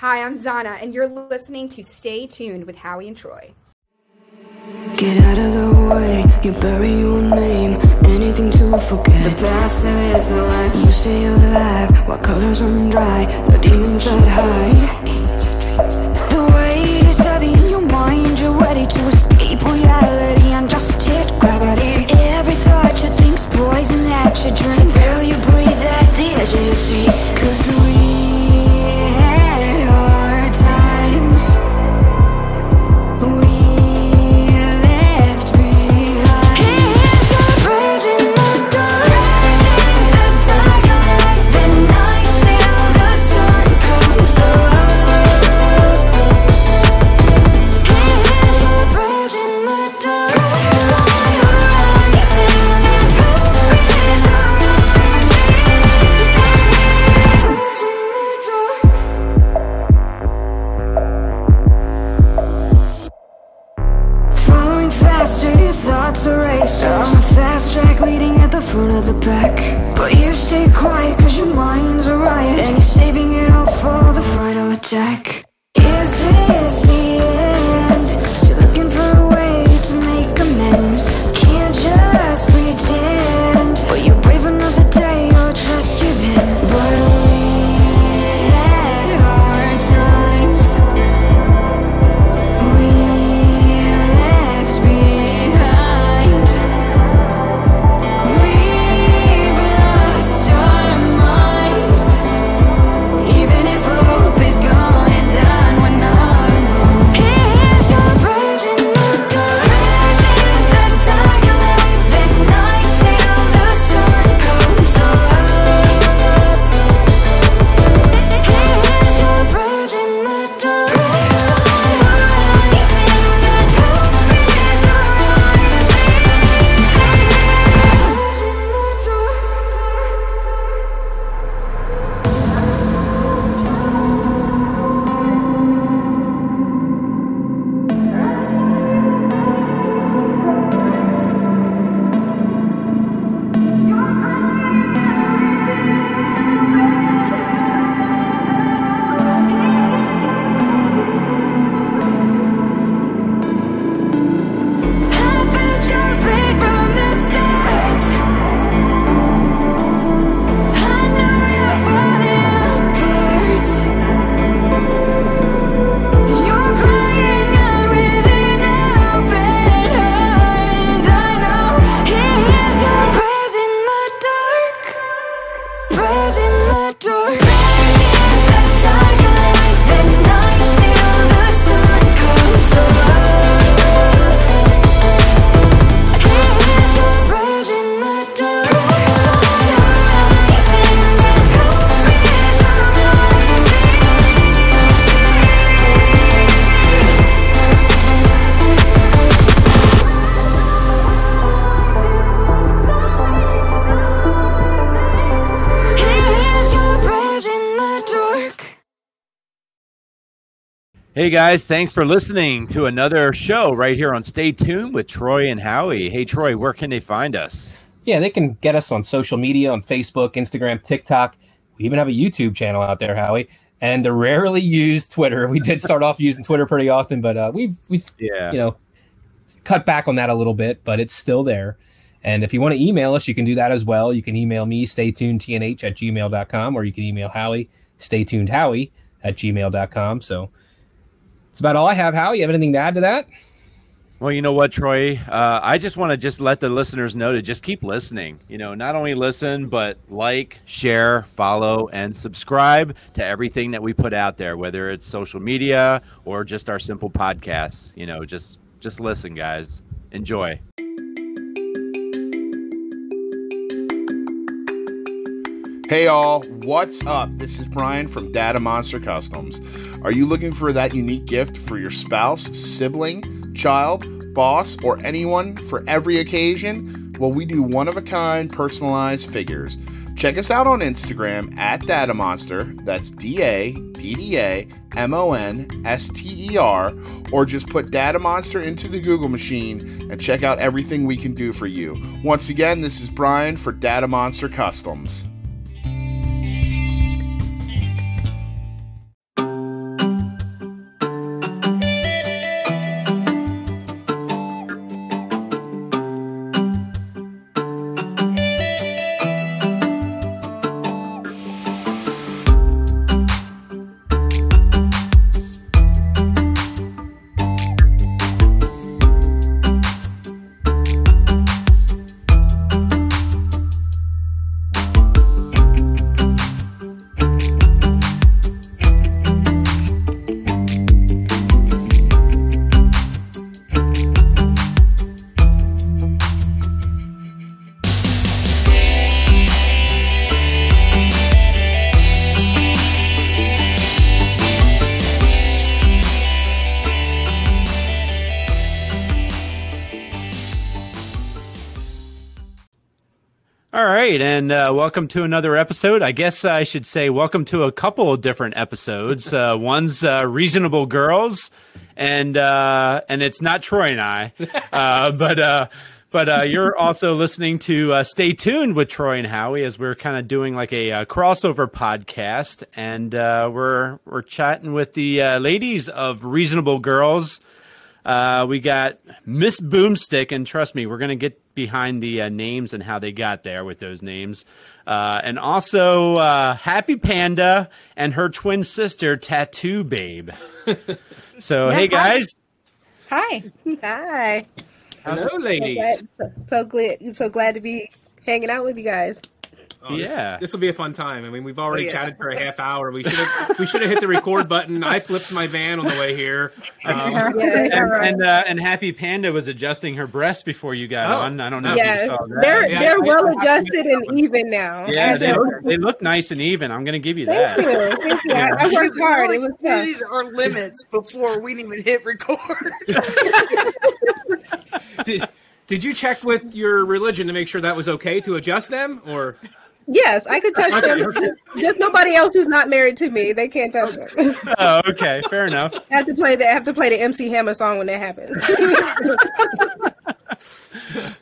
Hi, I'm Zahna, and you're listening to Stay Tuned with Howie and Troy. Get out of the way, you bury your name, anything to forget. The past that is the life. You stay alive while colors run dry, the demons that hide. The weight is heavy in your mind, you're ready to escape reality and just hit gravity. Every thought you think's poison drink. You breathe at the? Cause we Hey guys, thanks for listening to another show right here on Stay Tuned with Troy and Howie. Hey Troy, where can they find us? Yeah, they can get us on social media on Facebook, Instagram, TikTok. We even have a YouTube channel out there, Howie, and the rarely used Twitter. We did start off using Twitter pretty often, but uh, we've we've Yeah. you know cut back on that a little bit, but it's still there. And if you want to email us, you can do that as well. You can email me, staytunedtnh at gmail.com, or you can email Howie, staytunedhowie at gmail.com. So that's about all I have, How You have anything to add to that? Well, you know what, Troy? Uh, I just want to just let the listeners know to just keep listening. You know, not only listen, but like, share, follow, and subscribe to everything that we put out there, whether it's social media or just our simple podcasts. You know, just just listen, guys. Enjoy. Hey all, what's up? This is Brian from Dadda Monster Customs. Are you looking for that unique gift for your spouse, sibling, child, boss, or anyone for every occasion? Well, we do one of a kind personalized figures. Check us out on Instagram at Dadda Monster. That's D A D D A M O N S T E R, or just put Dadda Monster into the Google machine and check out everything we can do for you. Once again, this is Brian for Dadda Monster Customs. And uh, welcome to another episode. I guess I should say welcome to a couple of different episodes. Uh, one's uh, reasonable girls, and uh, and it's not Troy and I, uh, but uh, but uh, you're also listening to uh, Stay Tuned with Troy and Howie as we're kind of doing like a, uh crossover podcast, and uh, we're we're chatting with the uh, ladies of Reasonable Girls. Uh, we got Miss Boomstick, and trust me, we're gonna get behind the uh, names and how they got there with those names, uh, and also uh, Happi Panda and her twin sister Tattoo Babe. so hey guys, Hi. Hi. Hello, ladies. Glad- so, so glad so glad to be hanging out with you guys. Oh, Yeah. this, will be a fun time. I mean, we've already Oh, yeah. chatted for a half hour. We should have we should have hit the record button. I flipped my van on the way here. Um, Yeah, and right. and, uh, and Happi Panda was adjusting her breast before you got Oh. on. I don't know if Yeah, you saw that. they're Yeah, they're well I have to adjusted and even now. Yeah, they look, they look nice and even. I'm going to give you thank that. you, thank you. I, I worked hard. It was tough. These are limits before we even hit record. did, did you check with your religion to make sure that was okay to adjust them, or Yes, I could touch them. Just nobody else who's not married to me. They can't touch them. Oh, okay, fair enough. I have to play the I have to play the MC Hammer song when that happens. you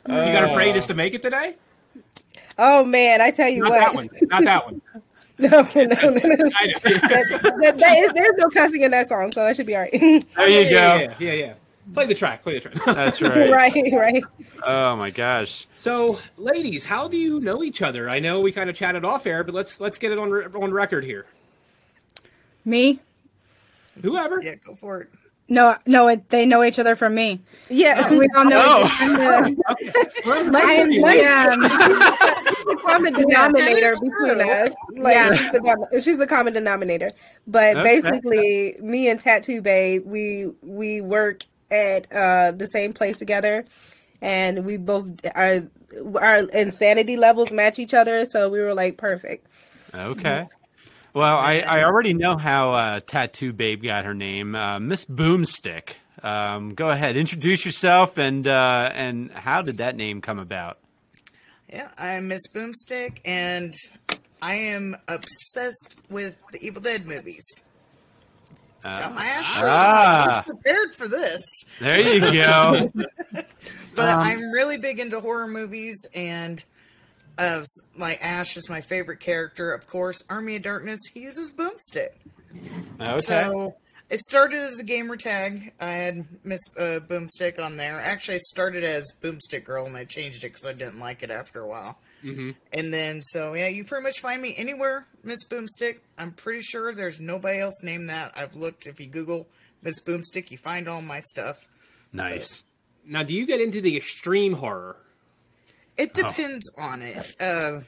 got to pray just to uh. make it today? oh man, I tell you what. Not what. that one. Not that one. No, no, no, no. That- that- that is- there's no cussing in that song, so that should be all right. There you yeah, go. Yeah, yeah, yeah. Play the track. Play the track. That's right. right, right. Oh my gosh. So, ladies, how do you know each other? I know we kind of chatted off air, but let's let's get it on on record here. Me? Whoever. yeah, go for it. No, no, it, they know each other from me. Yeah, We all know Oh. each other. I am Yeah. the common denominator between us. Like Yeah. she's, the, she's the common denominator. But Okay. basically, me and Tattoo Babe, we we work at uh, the same place together, and we both our our insanity levels match each other. So we were like perfect. Okay. Well, I, I already know how uh, Tattoo Babe got her name, uh, Miss Boomstick. Um, go ahead, introduce yourself, and uh, and how did that name come about? Yeah, I'm Miss Boomstick, and I am obsessed with the Evil Dead movies. Got my Ash shirt. I ah, was prepared for this, there you go. but Um, I'm really big into horror movies, and uh, s- my Ash is my favorite character. Of course, Army of Darkness. He uses Boomstick. Okay. So it started as a gamer tag. I had Miss uh, Boomstick on there. Actually, I started as Boomstick Girl, and I changed it because I didn't like it after a while. Mm-hmm. And then, so yeah, you pretty much find me anywhere, Miss Boomstick. I'm pretty sure there's nobody else named that. I've looked. If you Google Miss Boomstick, you find all my stuff. Nice. Now, do you get into the extreme horror? It depends on it. Uh,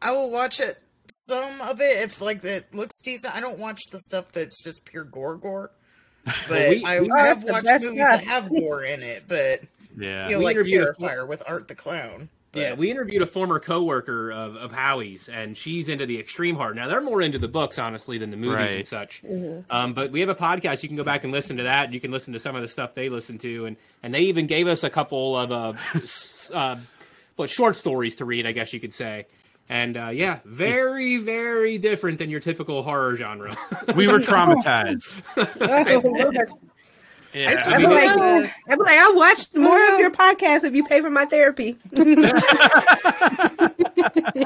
I will watch it. Some of it, if like it looks decent, I don't watch the stuff that's just pure gore gore. But we- I we- have watched best movies that have gore in it. But Yeah. you know, We like interviewed a- Terrifier with Art the Clown. But, Yeah, we interviewed a former coworker of, of Howie's, and she's into the extreme horror. Now they're more into the books, honestly, than the movies Right. and such. Um, but we have a podcast; you can go back and listen to that. And you can listen to some of the stuff they listen to, and and they even gave us a couple of uh, uh, what short stories to read, I guess you could say. And uh, yeah, very very different than your typical horror genre. we were traumatized. Oh, Lord. Yeah. I'd be like, uh, I'd be like, I'll watch more of your podcast if you pay for my therapy.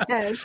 Yes.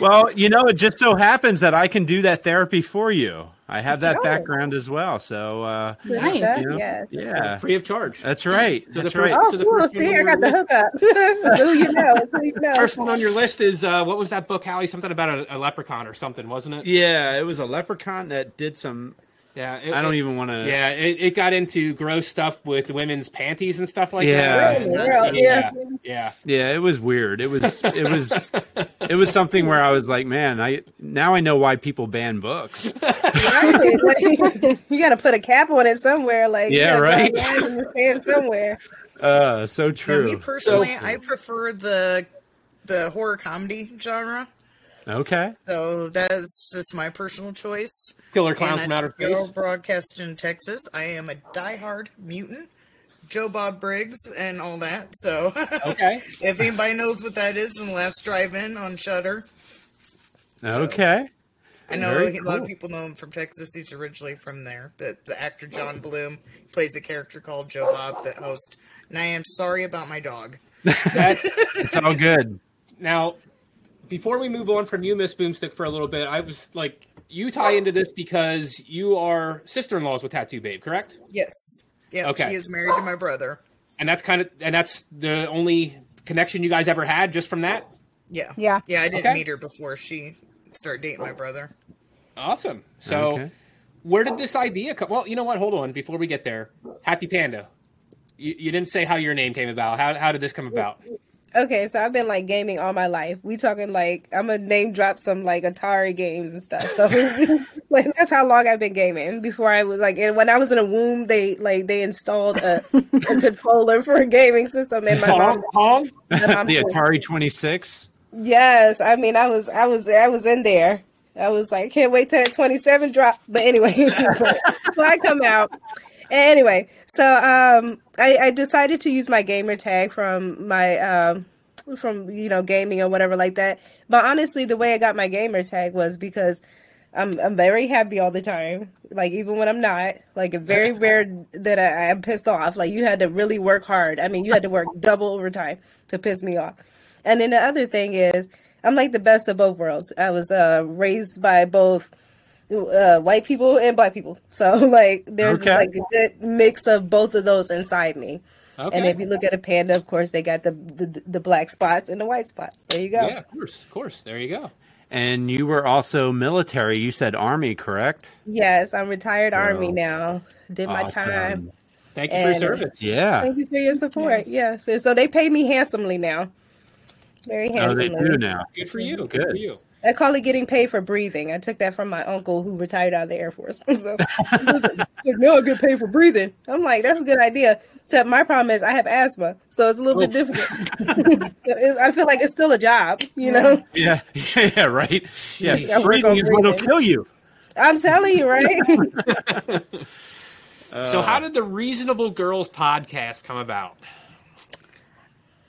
Well, you know, it just so happens that I can do that therapy for you. I have that Oh. background as well. So, uh, Nice. you know, Yes. yeah, Free of charge. that's right. So the That's first- right. Oh, So the cool. See, I got the we were- hookup. Who you know. Who you know. First one on your list is uh, what was that book, Howie? Something about a, a leprechaun or something, wasn't it? Yeah, it was a leprechaun that did some. Yeah, it- I don't it- even want to. Yeah, it, it got into gross stuff with women's panties and stuff like Yeah. that. Yeah, yeah. yeah. Yeah, it was weird. It was. It was. it was something where I was like, man, I now I know why people ban books. Right. Like, you got to put a cap on it somewhere. Like, Yeah, you gotta right. draw lines in the sand somewhere. Uh, so For me true. personally, So- I prefer the the horror comedy genre. Okay. So that is just my personal choice. Killer clowns I from outer go space. broadcast in Texas. I am a diehard mutant. Joe Bob Briggs and all that. So Okay. if anybody knows what that is, in the last drive-in on Shutter. Okay. I know Very a lot cool. of people know him from Texas. He's originally from there. But the actor John Bloom plays a character called Joe Bob, the host. And I am sorry about my dog. That, It's all good. now, before we move on from you, Miss Boomstick, for a little bit, I was like, you tie oh. into this because you are sister-in-laws with Tattoo Babe, correct? Yes. Yeah, Okay. she is married to my brother. And that's kind of, and that's the only connection you guys ever had, just from that. Yeah. Yeah. Yeah, I didn't Okay. meet her before she started dating my brother. Awesome. So, Okay. where did this idea come? Well, you know what? Hold on. Before we get there, Happi Panda. You, you didn't say how your name came about. How, how did this come about? Okay, so I've been like gaming all my life. We talking like I'm gonna name drop some like Atari games and stuff. So like that's how long I've been gaming. Before I was like, and when I was in a womb, they like they installed a, a controller for a gaming system in my Pong? mom. Pong? my mom the said- Atari 26. Yes, I mean I was I was I was in there. I was like, can't wait till that 27 drop. But anyway, so I come out. Anyway, so um I, I decided to use my gamer tag from my um from you know gaming or whatever like that. But honestly, the way I got my gamer tag was because I'm I'm very happy all the time. Like even when I'm not, like very rare that I, I'm pissed off. Like you had to really work hard. I mean, you had to work double overtime to piss me off. And then the other thing is, I'm like the best of both worlds. I was uh, raised by both uh, white people and black people, so like there's Okay. like a good mix of both of those inside me. Okay. And if you look at a panda, of course, they got the, the the black spots and the white spots. There you go. yeah, of course, of course. There you go. And you were also military. You said Army, correct? Yes, I'm retired army now. Did my time. Thank you for your service. Yeah. Thank you for your support. Yes, and so they pay me handsomely now. Very handsomely. Oh, they do now. Good for you. Good, Good. for you. I call it getting paid for breathing. I took that from my uncle who retired out of the Air Force. so like, no, I get paid for breathing. I'm like, that's a good idea. Except my problem is I have asthma, so it's a little bit difficult. I feel like it's still a job, you know. Yeah. yeah, right. Yeah. Yeah, breathing is what'll kill you. I'm telling you, right? so, how did the Reasonable Girls podcast come about?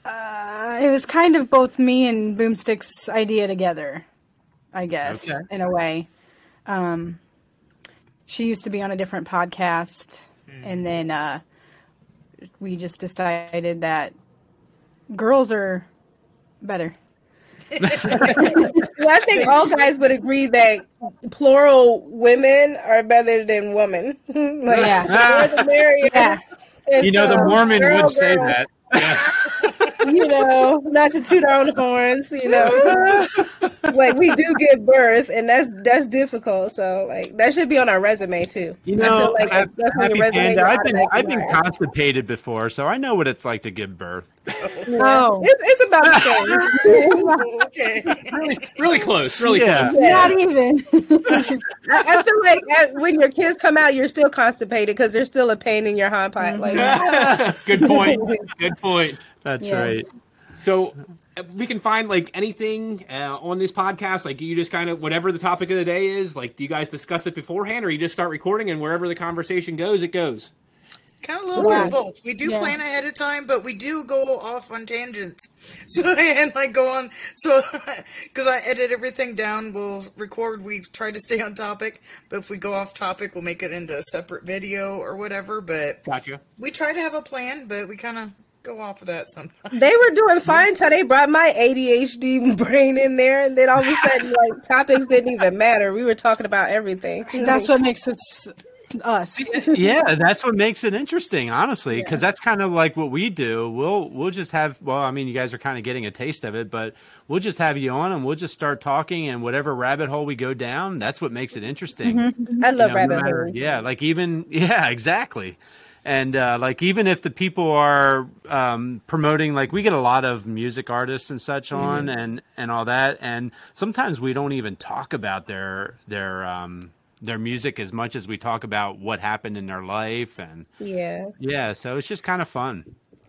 Uh, it was kind of both me and Boomstick's idea together, I guess, Okay. in a way. Um, she used to be on a different podcast, and then uh, we just decided that girls are better. well, I think all guys would agree that plural women are better than women. like, Yeah. the more the merrier. Yeah. You know, the Mormon girl, would say girl, that. you know, not to toot our own horns, you know. like we do give birth, and that's that's difficult. So like that should be on our resume too. You I know, feel like Hap- if that's on Happy resume, Panda, I've been I've been hired. constipated before, so I know what it's like to give birth. Oh, It's it's about the same. okay. Really, really close. Really Yeah. close. Yeah. not even. I, I feel like uh, when your kids come out, you're still constipated because there's still a pain in your hind part. Like Good point. Good point. That's Yeah. right. So uh, we can find like anything uh, on this podcast. Like you just kind of whatever the topic of the day is. Like, do you guys discuss it beforehand, or you just start recording and wherever the conversation goes, it goes? Kind of a little bit of both. We do Yeah. plan ahead of time, but we do go off on tangents. So and like go on. So because I edit everything down, we'll record. We try to stay on topic, but if we go off topic, we'll make it into a separate video or whatever. But Gotcha. we try to have a plan, but we kind of go off of that sometimes. they were doing fine till they brought my ADHD brain in there, and then all of a sudden, like topics didn't even matter. We were talking about everything. That's what makes us us. yeah, that's what makes it interesting, honestly, because that's kind of like what we do. We'll we'll just have well, I mean, you guys are kind of getting a taste of it, but we'll just have you on and we'll just start talking, and whatever rabbit hole we go down, that's what makes it interesting. Mm-hmm. I You love know, no rabbit matter- holes. Yeah, like even yeah, exactly. And uh, like even if the people are um, promoting, like we get a lot of music artists and such on, and and all that, and sometimes we don't even talk about their their um, their music as much as we talk about what happened in their life, and Yeah, yeah, so it's just kind of fun.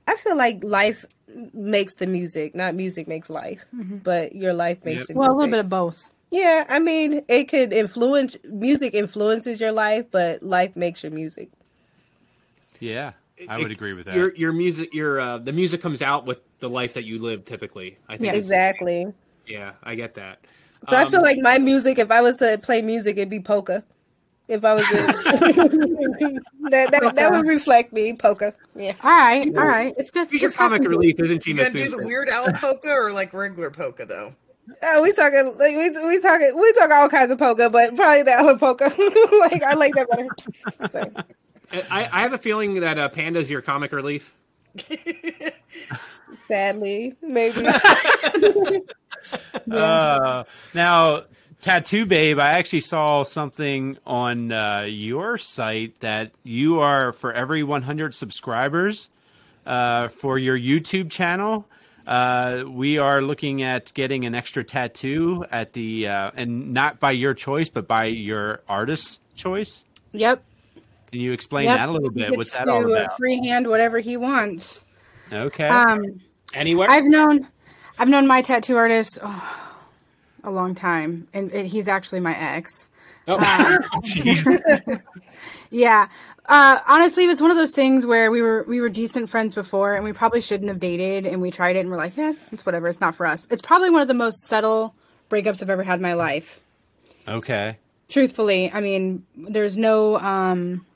I feel like life makes the music, not music makes life, but your life makes Yep. the Well, a little bit of both. Yeah, I mean, it could influence music influences your life, but life makes your music. Yeah, I would agree with that. Your your music your uh, the music comes out with the life that you live typically. I think Yeah. Exactly. Yeah, I get that. So I Um, feel like my music, if I was to play music, it'd be polka. If I was to, that, that that would reflect me, polka. Yeah. All right, all right. It's good. She's your comic relief, isn't she, You Miss gonna do the Weird Al polka or like regular polka though? Oh, we talking like we we talking we talk all kinds of polka, but probably the other polka. like I like that better. So, I, I have a feeling that uh, Panda's your comic relief. sadly, maybe. Uh, now, Tattoo Babe, I actually saw something on uh, your site that you are for every 100 subscribers uh, for your YouTube channel. Uh, we are looking at getting an extra tattoo at the uh, and not by your choice, but by your artist's choice. Yep. Can you explain yep. that a little bit? What's that all about? Freehand whatever he wants. Okay. Um, Anywhere? I've known, I've known my tattoo artist oh, a long time, and, and he's actually my ex. oh, Jeez. Yeah. Uh, honestly, it was one of those things where we were we were decent friends before, and we probably shouldn't have dated, and we tried it, and we're like, yeah, it's whatever, it's not for us. It's probably one of the most subtle breakups I've ever had in my life. okay. Truthfully, I mean, there's no um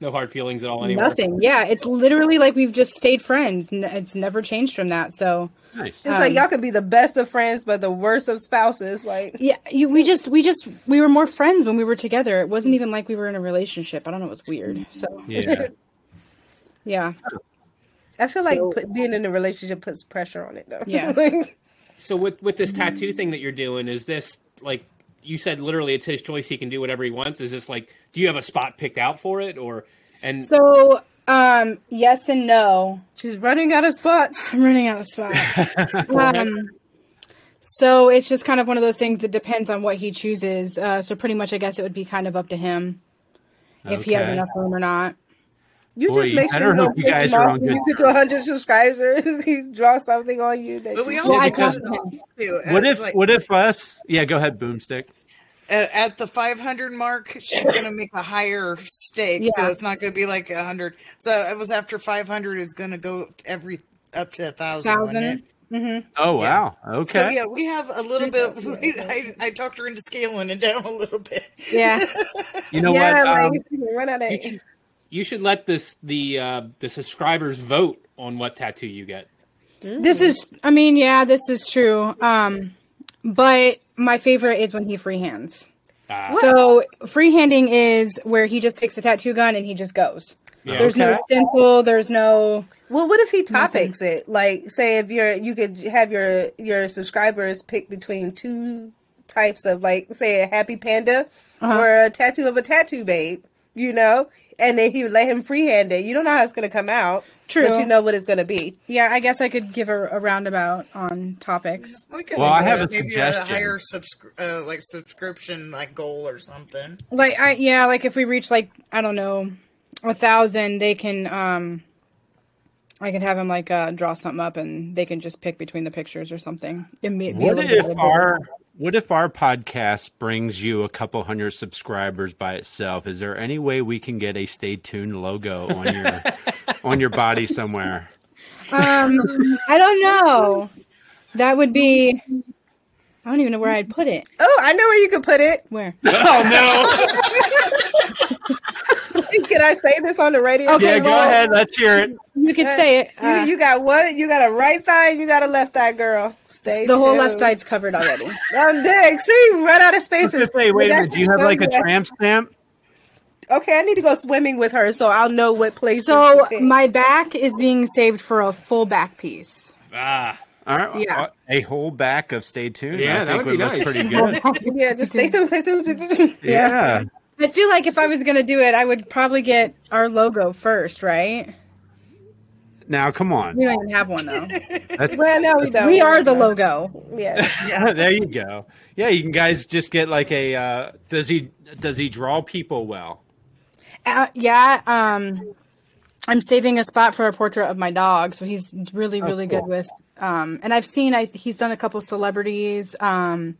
no hard feelings at all anymore. nothing. Yeah, it's literally like we've just stayed friends. It's never changed from that. So Nice. It's like um, y'all could be the best of friends, but the worst of spouses. Like yeah, you, we just we just we were more friends when we were together. It wasn't even like we were in a relationship. I don't know. It was weird. So Yeah. yeah, I feel like put, being in a relationship puts pressure on it, though. Yeah. Like, So with with this tattoo thing that you're doing, is this like you said? Literally, it's his choice. He can do whatever he wants. Is this like? Do you have a spot picked out for it, or and So um yes and no. she's running out of spots. I'm running out of spots. um, so it's just kind of one of those things that depends on what he chooses. Uh, so pretty much, I guess it would be kind of up to him if he has enough room or not. You Boy, just you make sure you don't you guys him are off on when good you get to 100 subscribers. he draws something on you. That But we you- also Yeah, I cut got it off too. What if like, what if us? Yeah, go ahead, Boomstick. at, at the 500 mark, she's gonna make a higher stake, so it's not gonna be like a hundred. So it was after 500 is gonna go every up to a thousand. wasn't Thousand. it? Oh wow. Okay. So yeah, we have a little bit. I, I talked her into scaling it down a little bit. Yeah. You know yeah, what? like Um, you can run out of. You should let this the uh, the subscribers vote on what tattoo you get. This is, I mean, yeah, this is true. Um, but my favorite is when he freehands. Ah. So freehanding is where he just takes a tattoo gun and he just goes. Yeah. There's no stencil. There's no. Well, what if he topics it? Like, say if you're, you could have your your subscribers pick between two types of, like, say a happy panda Uh-huh. or a tattoo of a tattoo babe. You know, and then he would let him freehand it. You don't know how it's going to come out, True. but you know what it's going to be. Yeah, I guess I could give a, a roundabout on topics. We Well, think I have it, a maybe suggestion. a higher subscri- uh, like subscription like goal or something. Like I yeah, like if we reach like I don't know a thousand, they can um I can have him like uh draw something up and they can just pick between the pictures or something. It may be a What little bit if of a- our what if our podcast brings you a couple hundred subscribers by itself? Is there any way we can get a stay tuned logo on your on your body somewhere? um I don't know. That would be I don't even know where I'd put it. Oh, I know where you could put it. Where? Oh no. Can I say this on the radio? Okay, Yeah, go well- ahead. Let's hear it. You can say it. You, Uh, you got what? You got a right thigh and you got a left thigh, girl. Stay the whole left side's covered already. I'm dead. See, run out of I was spaces. gonna say, wait a minute. Do you have like a tramp stamp? Okay, I need to go swimming with her so I'll know what place. So my back is being saved for a full back piece. Ah, All right. Yeah. A whole back of stay tuned. Yeah, I that think would be look nice. pretty good. yeah, just stay tuned. Stay tuned. Stay tuned. yeah. I feel like if I was gonna do it, I would probably get our logo first, right? Now, come on. We don't even have one though. That's Well, no, we don't. we are the logo. Yeah. yeah. There you go. Yeah, you can guys just get like a. Uh, does he does he draw people well? Uh, yeah, um, I'm saving a spot for a portrait of my dog, so he's really, really cool. good with. Um, and I've seen I, he's done a couple celebrities. Um,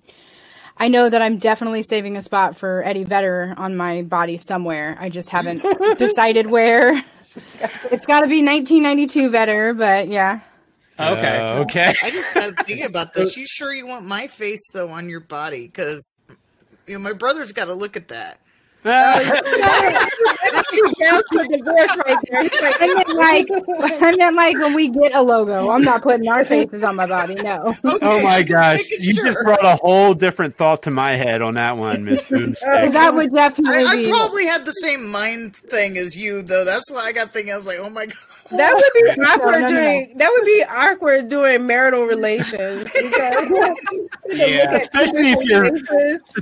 I know that I'm definitely saving a spot for Eddie Vedder on my body somewhere. I just haven't decided where. It's got to be 1992 Vedder, but yeah. Okay. Uh, okay. I just got to think about this. You sure you want my face though on your body? Because you know my brother's got to look at that. Down to divorce right there. Like, I meant like, I meant like when we get a logo. I'm not putting our faces on my body. No. Oh my gosh! making You sure. just brought a whole different thought to my head on that one, Miss Because Boomstick. that would definitely I, I probably had the same mind thing as you though. That's why I got thinking. I was like, oh my god. That would be awkward no, no. during that would be awkward during marital relations Yeah. Especially if you're-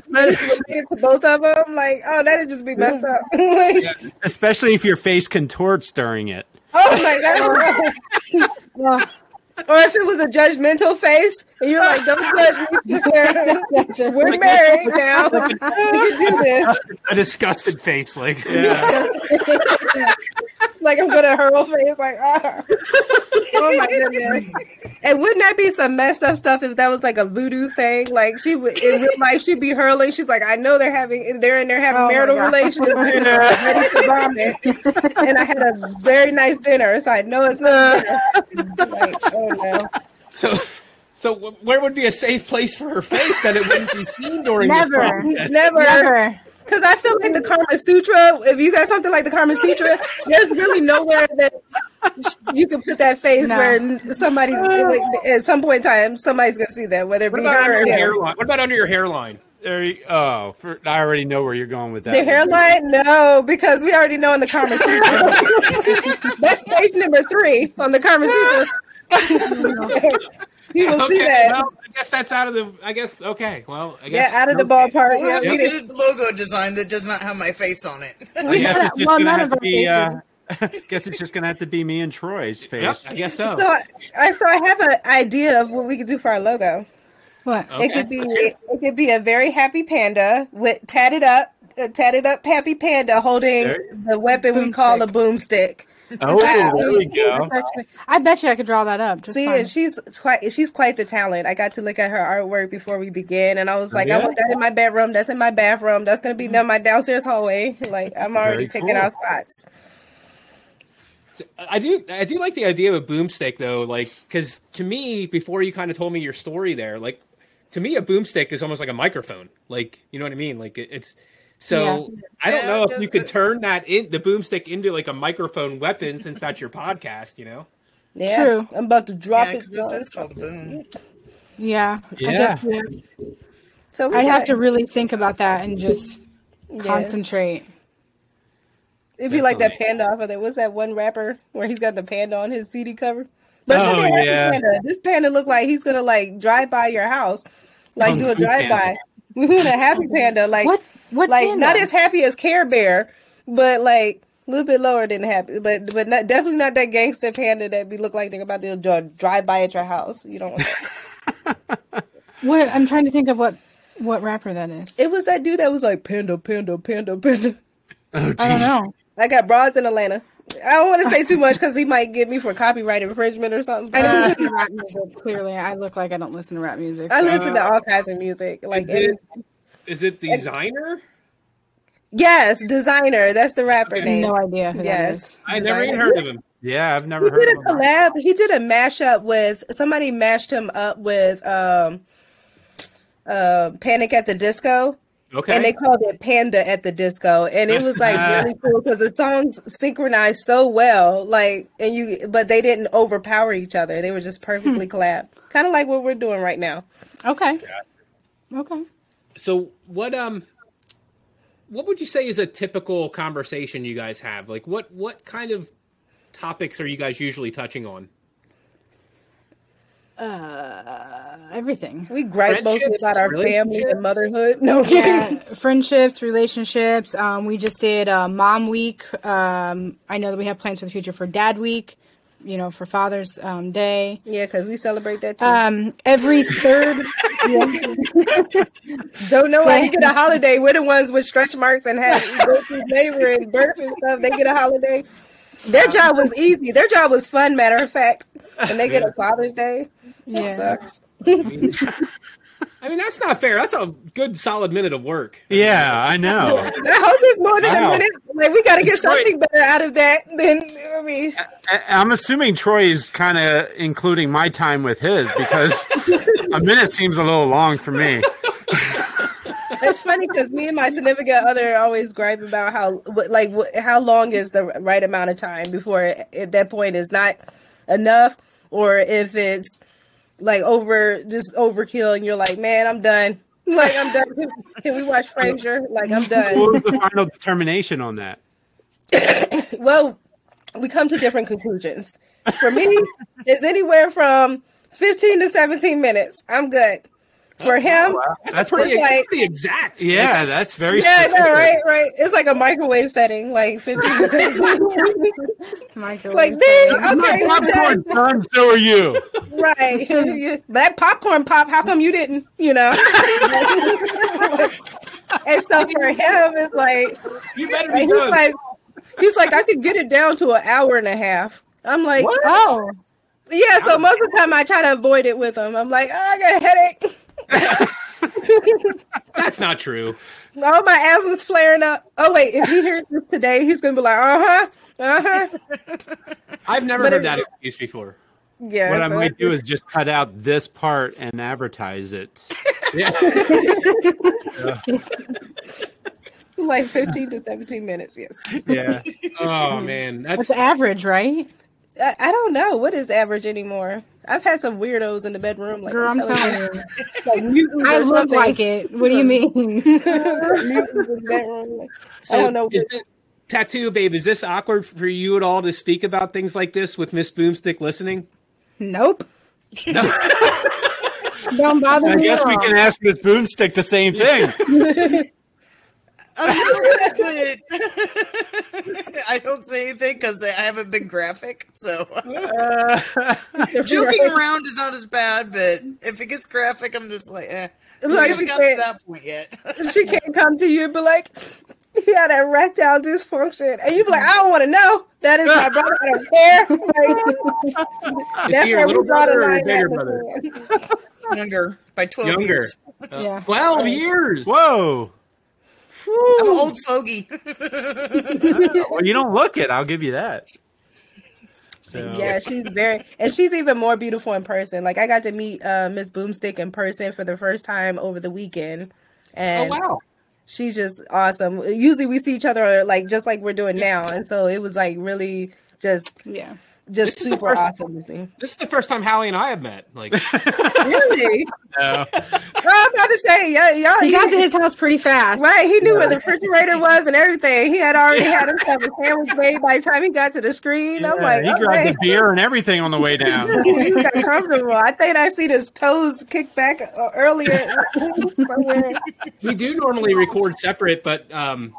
related to both of them. Like, oh, that'd just be messed up. Like, Especially if your face contorts during it. Oh my god. Or if it was a judgmental face, and you're like, "Don't judge me, sister. We're married now. We can do this." A disgusted face, like Like I'm gonna hurl face, like, ah. oh my goodness. And wouldn't that be some messed up stuff if that was like a voodoo thing? Like she would in real life, she'd be hurling. She's like, I know they're having, they're in there having Oh marital relations, and I'm ready to vomit. And I had a very nice dinner, so I know it's not. like, oh no. so. So where would be a safe place for her face that it wouldn't be seen during Never. this podcast? Never. never. Because I feel like the Karma Sutra, if you got something like the Karma Sutra, there's really nowhere that you can put that face No. where somebody's, like, at some point in time, somebody's going to see that, whether it What be about her under or your hairline? What about under your hairline? There you, oh, for, I already know where you're going with that. The hairline? No, because we already know in the Karma Sutra. That's page number three on the Karma Sutra. you will see that. well, I guess that's out of the. I guess okay. Well, I yeah, out of the ballpark. We'll Yeah, have to we get did- a logo design that does not have my face on it. I guess it's just Well, gonna none have of to our be. Uh, guess it's just gonna have to be me and Troy's Yep, face. I guess so. So I so I have an idea of what we could do for our logo. What? Okay, It could be let's it could be a very happy panda with tatted up, a tatted up happy panda holding There- the weapon we call a boomstick. Oh, there we go. Actually- I bet you I could draw that up. Just See, fine. and she's quite she's quite the talent. I got to look at her artwork before we begin, and I was like, I Oh, want that in my bedroom. That's in my bathroom. That's gonna be mm-hmm. down my downstairs hallway. Like I'm already Very picking cool. out spots. I do I do like the idea of a boomstick though, like because to me, before you kind of told me your story there, like to me, a boomstick is almost like a microphone. Like you know what I mean? Like it, it's so Yeah. I don't Yeah, know if you could turn that in the boomstick into like a microphone weapon since that's your podcast. You know? Yeah, True. I'm about to drop Yeah, it. this is called a boom. yeah. I Yeah. guess yeah. So I have to really think about that and just yes. concentrate. It'd be like that panda off of there. What's that one rapper where he's got the panda on his CD cover? But Oh, it's a happy yeah. panda. This panda look like he's gonna like drive by your house, like Kung do a drive by. We want a happy panda, like What? What? like panda? not as happy as Care Bear, but like a little bit lower than happy, but but not, definitely not that gangster panda that be look like they're about to drive by at your house. You don't. What? I'm trying to think of what what rapper that is. it was that dude that was like panda, panda, panda, panda. Oh, I don't jeez. know. I got broads in Atlanta. I don't want to say too much because he might get me for copyright infringement or something. I don't listen to rap music. Clearly, I look like I don't listen to rap music. I listen to all kinds of music. Like, it, is it Desiigner? yes, Desiigner. That's the rapper I name. no idea who that Yes, is. I never even heard of him. Yeah, I've He never heard did a of him. collab. He did a mashup with somebody. Mashed him up with um, uh, Panic at the Disco. Okay. And they called it Panda at the Disco, and it was like really cool because the songs synchronized so well, like, and you, but they didn't overpower each other. They were just perfectly collab, kind of like what we're doing right now. Okay. Okay. So what um what would you say is a typical conversation you guys have? Like what what kind of topics are you guys usually touching on? Uh, Everything. We gripe mostly about our family and motherhood. No, Yeah, friendships, relationships. Um, we just did uh, Mom Week. Um, I know that we have plans for the future for Dad Week. You know, for Father's um, Day. yeah, because we celebrate that too. Um, every third. Don't know why you get a holiday. We're the ones with stretch marks and have go through labor and birth and stuff. They get a holiday. Their job was easy. Their job was fun. Matter of fact, and they get a Father's Day. Yeah. Sucks. I mean, that's not fair. That's a good solid minute of work. Yeah, I know. I hope it's more than Wow. a minute. Like we got to get something better out of that. Than I mean, I- I'm assuming Troy is kind of including my time with his because a minute seems a little long for me. it's funny because me and my significant other always gripe about how like how long is the right amount of time before at that point is not enough, or if it's like over just overkill and you're like, man, I'm done. Like I'm done. Can we watch Frasier? Like I'm done. What was the final determination on that? well, we come to different conclusions. For me, it's anywhere from 15 to 17 minutes. I'm good. For oh, him, That's Pretty, It's like- pretty exact. Yeah, that's very yeah, I specific. know, right, right. It's like a microwave setting, like 15 to 17 Microwave Like, setting. ding, okay, we're. Popcorn done, so are you. right. that popcorn pop, how come you didn't, you know? and so for him, it's like, You better and be he's like, he's like, I could get it down to an hour and a half. I'm like, Oh, yeah. So most of the time, I try to avoid it with him. I'm like, oh, I got a headache. That's not true. Oh, my asthma's flaring up. Oh wait, if he hears this today, he's gonna be like, uh huh, uh huh. I've never But heard it- that excuse before. Yeah. What I so might do is just cut out this part and advertise it. Yeah. like 15 to 17 minutes. Yes. Yeah. Oh man, that's that's average, right? I, I don't know what is average anymore. I've had some weirdos in the bedroom. Like, Girl, I'm telling telling you. like I look something. like it. What do you mean? Some mutants in the bedroom. So I don't know. Is it, tattoo babe, is this awkward for you at all to speak about things like this with Miss Boomstick listening? nope. Don't bother I me. guess we all. can ask Miss Boomstick the same thing. A. I don't say anything because I haven't been graphic. So joking around is not as bad, but if it gets graphic, I'm just like, eh. So Like we haven't got to that point yet. she can't come to you and be like, he had erectile dysfunction, and you be like, I don't want to know. That is my brother. I don't care. Like, Is that's he your where we little draw the brother or line. bigger brother? Younger by 12 Younger. years. Yeah. Twelve years. Whoa. I'm an old fogey. Well, you don't look it. I'll give you that. So, Yeah, she's very, and she's even more beautiful in person. Like I got to meet uh, Miss Boomstick in person for the first time over the weekend, Oh and wow. she's just awesome. Usually we see each other like just like we're doing now, and so it was like really just Yeah. Just This is the super first- awesome to see. This is the first time Howie and I have met. Like, Really? no. I'm about to say, yeah, y'all. He got to his house pretty fast. Right, he knew where the refrigerator was and everything. He had already had himself a sandwich made by the time he got to the screen. I'm like, he okay. grabbed the beer and everything on the way down. he got comfortable. I think I seen his toes kick back uh, earlier somewhere. we do normally record separate, but um,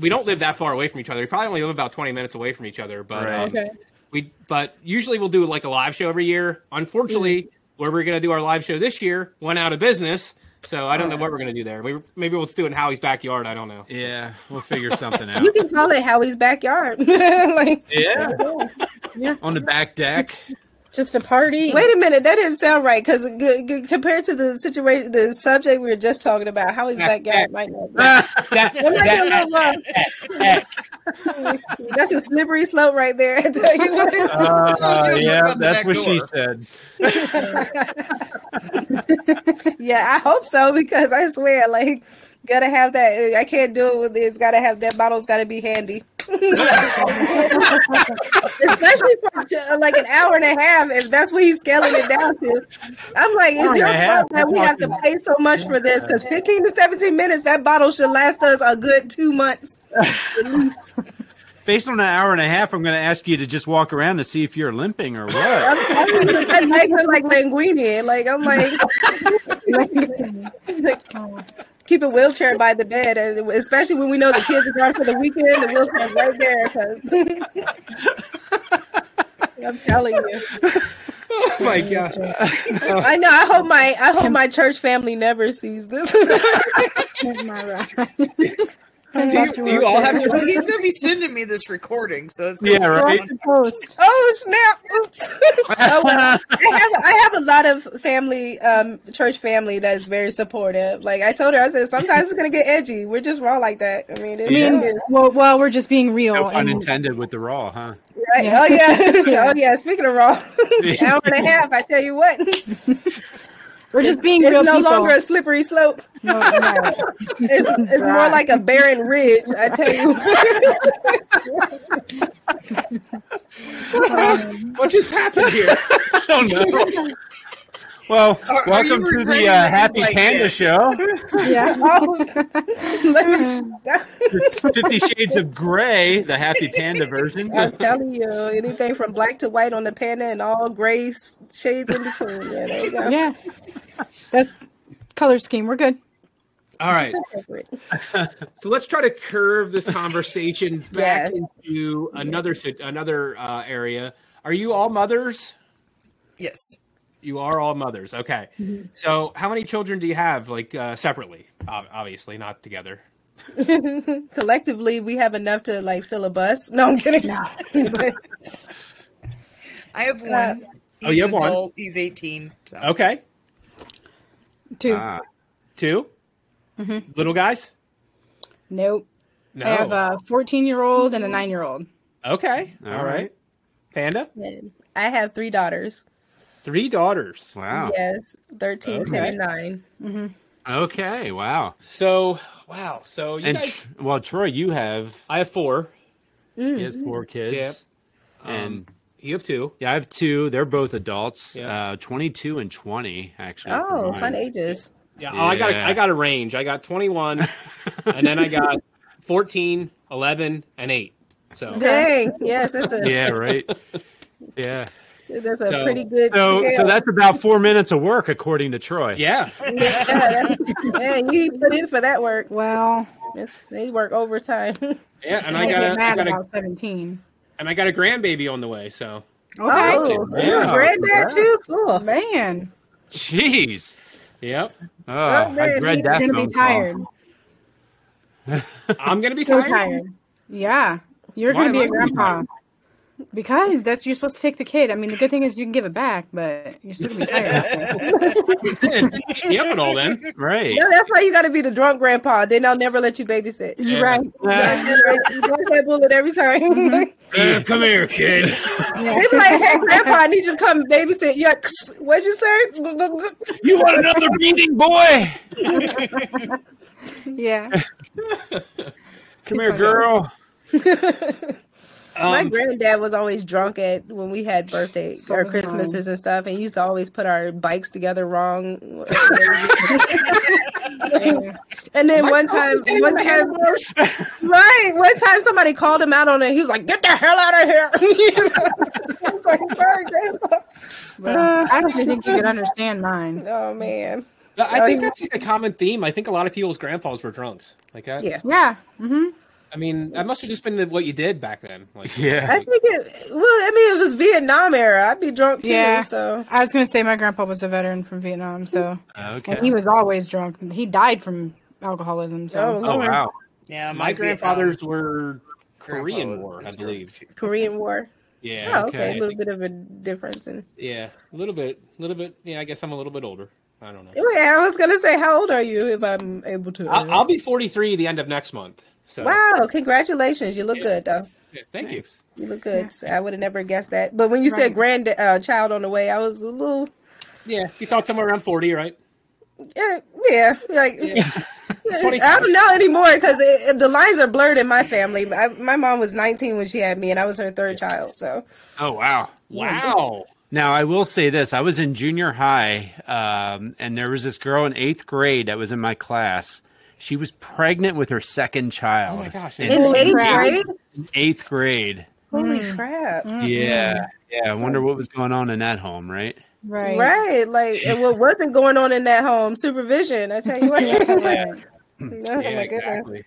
we don't live that far away from each other. We probably only live about twenty minutes away from each other. But Right. um, Okay. We but usually we'll do like a live show every year. Unfortunately, mm. where we're gonna do our live show this year went out of business. So I don't know what we're gonna do there. We, maybe we'll do it in Howie's backyard. I don't know. Yeah, we'll figure something out. You can call it Howie's backyard. like, Yeah. On the back deck. Just a party. wait a minute, that didn't sound right because compared to the situation, the subject we were just talking about, Howie's backyard might not. Be. That, It might be a that- little rough. That's a slippery slope right there. I tell you what. Uh, yeah, that's what she said. Yeah, I hope so because I swear, like, gotta have that. I can't do it with this. Gotta have that bottle's gotta be handy. Especially for uh, like an hour and a half, if that's what he's scaling it down to. I'm like, is your a fault that we have to pay so much for this? Because 15 to 17 minutes, that bottle should last us a good two months. Based on an hour and a half, I'm going to ask you to just walk around to see if you're limping or what. I'm telling you, that makes her like Linguini. Like I'm like, like, keep a wheelchair by the bed, and especially when we know the kids are gone for the weekend. The wheelchair's right there. 'cause- I'm telling you. oh my gosh. I know. I hope my I hope my church family never sees this. Do you, do you all have Well, children? he's gonna be sending me this recording, so it's gonna Yeah, be right. fun. Post. Oh snap! Oops. oh, well, I have I have a lot of family, um, church family that is very supportive. Like I told her, I said sometimes it's gonna get edgy. We're just raw like that. I mean, it I mean, is, well, well, we're just being real. No pun and- intended with the raw, huh? right? Yeah. Oh yeah, Yeah. oh yeah. Speaking of raw, hour and a half. I tell you what, it's, we're just being it's real no people. longer a slippery slope. No, no. It's, it's more like a barren ridge. I tell you. Um, what just happened here? I don't know. Well, Are- are welcome you to the uh, Happi like Panda this? Show. yeah. Oh, let me- Fifty Shades of Grey, the Happi Panda version. I'm telling you, anything from black to white on the panda and all gray shades in between. Yeah, there you go. Yeah. That's color scheme. We're good. All right. So let's try to curve this conversation back Yes. into another another uh, area. Are you all mothers? Yes. You are all mothers. Okay. So how many children do you have, like uh, separately? Obviously, not together. Collectively, we have enough to like fill a bus. No, I'm kidding. But, I have one. Uh, Oh, you He's have one. He's 18. So. Okay. Two. Ah, 2 Little guys. nope. No. I have a 14 year old and a nine year old. okay. All all right. right. Panda. I have three daughters. Three daughters. wow. Yes, 13, 10, Okay. and 9. Mm-hmm. Okay. Wow. So wow. So you And guys. tr- well, Troy, you have I have four. Mm-hmm. he has four kids. Yep. Um, and You have two. yeah, I have two. They're both adults. Yeah. Uh, twenty-two and twenty, actually. Oh, fun ages. Yeah, Oh, I got a, I got a range. I got 21, and then I got 14, 11, and 8. So Dang. Yes, that's a, Yeah. Right. Yeah. That's a So- pretty good So, scale. so that's about four minutes of work, according to Troy. yeah, yeah, that's, man, you put in for that work. Well, It's, they work overtime. yeah, and I I got get a, I mad got a about 17. and I got a grandbaby on the way. So Okay. Oh, Yeah, you're a granddad congrats. too? Cool. Man, Jeez. yep, Oh, oh man, I read he's that you're going to phone be call. tired. I'm gonna be So tired. tired. Yeah. You're Why going to be a am I be grandpa. Because that's you're supposed to take the kid. I mean, the good thing is you can give it back, but you're still gonna be tired. after. yep, and all then. Right. No, that's why you got to be the drunk grandpa. Then they'll never let you babysit. You're right. You dodge that bullet every time. Uh, come here, kid. they be like, "Hey, grandpa, I need you to come babysit." You're like, "What'd you say?" You want another beating, boy? Yeah. Come here, girl. My Um, granddad was always drunk at when we had birthday So or was Christmases and stuff, and he used to always put our bikes together wrong. and then one time, one time, right? One time, somebody called him out on it. He was like, "Get the hell out of here!" I was like, "Sorry, grandpa." Well, I don't think you could understand mine. Oh man, I think you- that's like a common theme. I think a lot of people's grandpas were drunks. Like that. yeah. Yeah. hmm I mean, I must have just been what you did back then. Like, Yeah. I think it. Well, I mean, it was Vietnam era. I'd be drunk too. Yeah. So I was gonna say my grandpa was a veteran from Vietnam, so mm. ah, Okay. and he was always drunk. He died from alcoholism. So Oh, oh wow. Yeah, my Vietnam grandfathers were Korean was- War, I believe. Korean War. Yeah. Oh, okay. okay. A little bit of a difference in. Yeah. A little bit. A little bit. Yeah, I guess I'm a little bit older. I don't know. Wait, I was gonna say, how old are you? If I'm able to. I'll, I'll be 43 the end of next month. So Wow! Congratulations. You look Yeah. good though. yeah, thank you. You look good. So I would have never guessed that. But when you Right. said grand uh, child on the way, I was a little. Yeah, you thought somewhere around 40, right? eh, yeah, like Yeah. I don't know anymore because the lines are blurred in my family. I, my mom was 19 when she had me, and I was her third child. So Oh wow. Wow. Now I will say this: I was in junior high, um, and there was this girl in eighth grade that was in my class. She was pregnant with her second child. Oh my gosh. In in eighth crap. grade, eighth grade. holy Mm. crap! Yeah. Yeah. I wonder what was going on in that home, right? right. Right, like and what wasn't going on in that home? Supervision. I tell you what. Yeah, Oh, yeah, my goodness. exactly.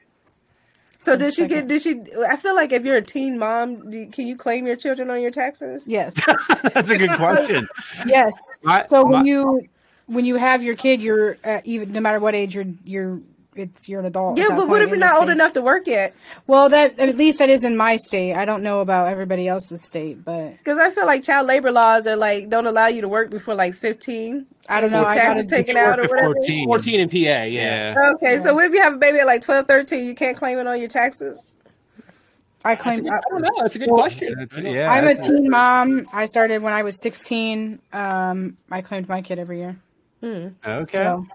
So did she get? Did she? I feel like if you're a teen mom, do, can you claim your children on your taxes? Yes. That's a good question. Yes. My- So my- when you when you have your kid, you're uh, even no matter what age you're you're it's you're an adult. Yeah, but what if you're in the not old enough to work yet? Well, that at least that is in my state. I don't know about everybody else's state, but Because I feel like child labor laws are like don't allow you to work before like 15. I don't know. Your I taxes gotta taken out or whatever. 14. 14 in PA, yeah. Yeah. Okay, so what if you have a baby at like 12, 13? You can't claim it on your taxes. I claim. good- I, I don't know. That's a good Well, question. yeah, I'm a that's- teen mom. I started when I was 16. Um, I claimed my kid every year. Okay. So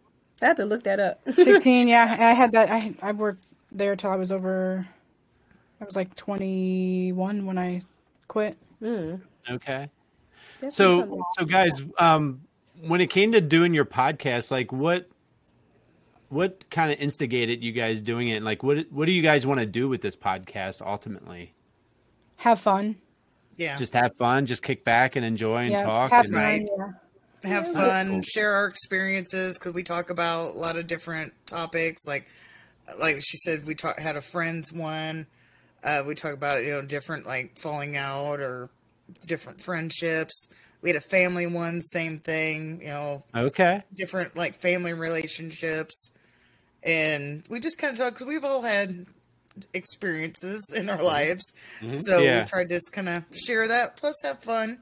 I had to look that up. 16, yeah. I had that. I I worked there till I was over. I was like 21 when I quit. Okay. That So, so guys, um, when it came to doing your podcast, like what, what kind of instigated you guys doing it? Like, what, what do you guys want to do with this podcast ultimately? Have fun. Yeah. Just have fun, just kick back and enjoy and yeah. talk. have and, fun. Right. Yeah. Have fun, share our experiences because we talk about a lot of different topics. Like, like she said, we talk, had a friends one. Uh, we talk about you know different like falling out or different friendships. We had a family one, same thing. You know, Okay. different like family relationships, and we just kind of talk because we've all had experiences in our lives. So Yeah. we tried to just kind of share that, plus have fun.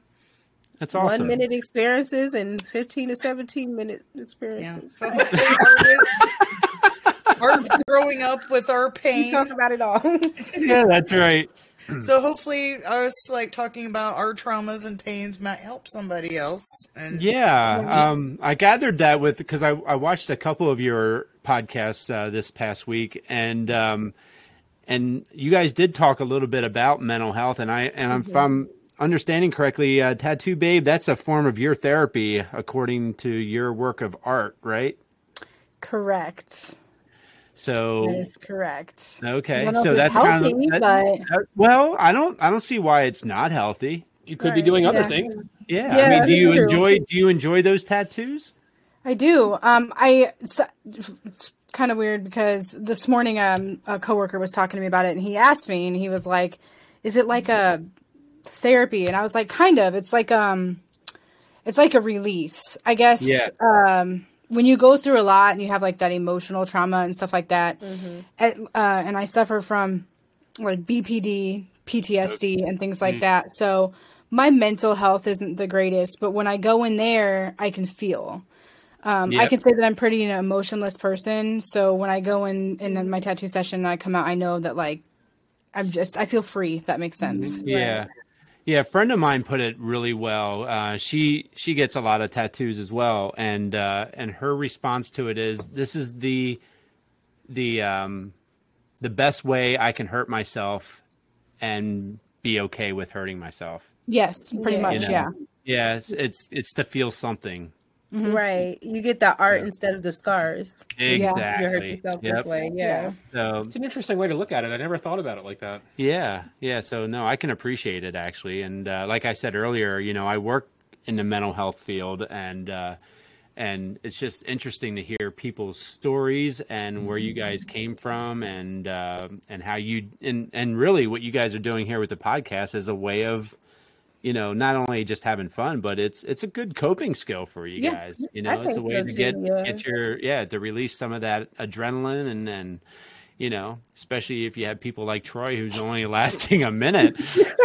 That's awesome. One minute experiences and 15 to 17 minute Yeah. experiences. So hopefully our, our growing up with our We pain. talk about it all. Yeah, that's right. So hopefully us like talking about our traumas and pains might help somebody else. And Yeah, um, I gathered that with because I, I watched a couple of your podcasts uh, this past week, and um, and you guys did talk a little bit about mental health, and I and if I'm understanding correctly, uh, Tattoo Babe, that's a form of your therapy according to your work of art, right? Correct. So That is correct. okay, I don't know so that's it's kind of that- but well, I don't I don't see why it's not healthy. You could be Right, doing other yeah. things. Yeah, Yeah, I mean, do you true. enjoy do you enjoy those tattoos? I do. Um, I it's, it's kind of weird because this morning um a coworker was talking to me about it, and he asked me, and he was like, "Is it like a therapy?" And I was like, "Kind of. It's like um, it's like a release, I guess. Yeah. Um, when you go through a lot and you have like that emotional trauma and stuff like that, at, uh, and I suffer from like BPD, PTSD, and things like that. So my mental health isn't the greatest, but when I go in there, I can feel. Um, I can say that I'm pretty an emotionless person. So when I go in in my tattoo session and I come out, I know that like I'm just I feel free. If that makes sense. Yeah. Yeah, a friend of mine put it really well. Uh, she she gets a lot of tattoos as well, and uh, and her response to it is, "This is the the um, the best way I can hurt myself and be okay with hurting myself." Yes, pretty Yeah. much. You know? Yeah. Yeah, it's, it's it's to feel something. Right. You get the art instead of the scars. Exactly. You hurt yourself Yep. this way. Yeah. So It's an interesting way to look at it. I never thought about it like that. Yeah, yeah. So no, I can appreciate it actually, and uh, like I said earlier, you know, I work in the mental health field, and uh, and it's just interesting to hear people's stories and where you guys came from, and uh, and how you and and really what you guys are doing here with the podcast is a way of. You know, not only just having fun, but it's it's a good coping skill for you Yeah, guys. You I know, it's a way so to too, get yeah. get your yeah to release some of that adrenaline and and you know, especially if you have people like Troy who's only lasting a minute,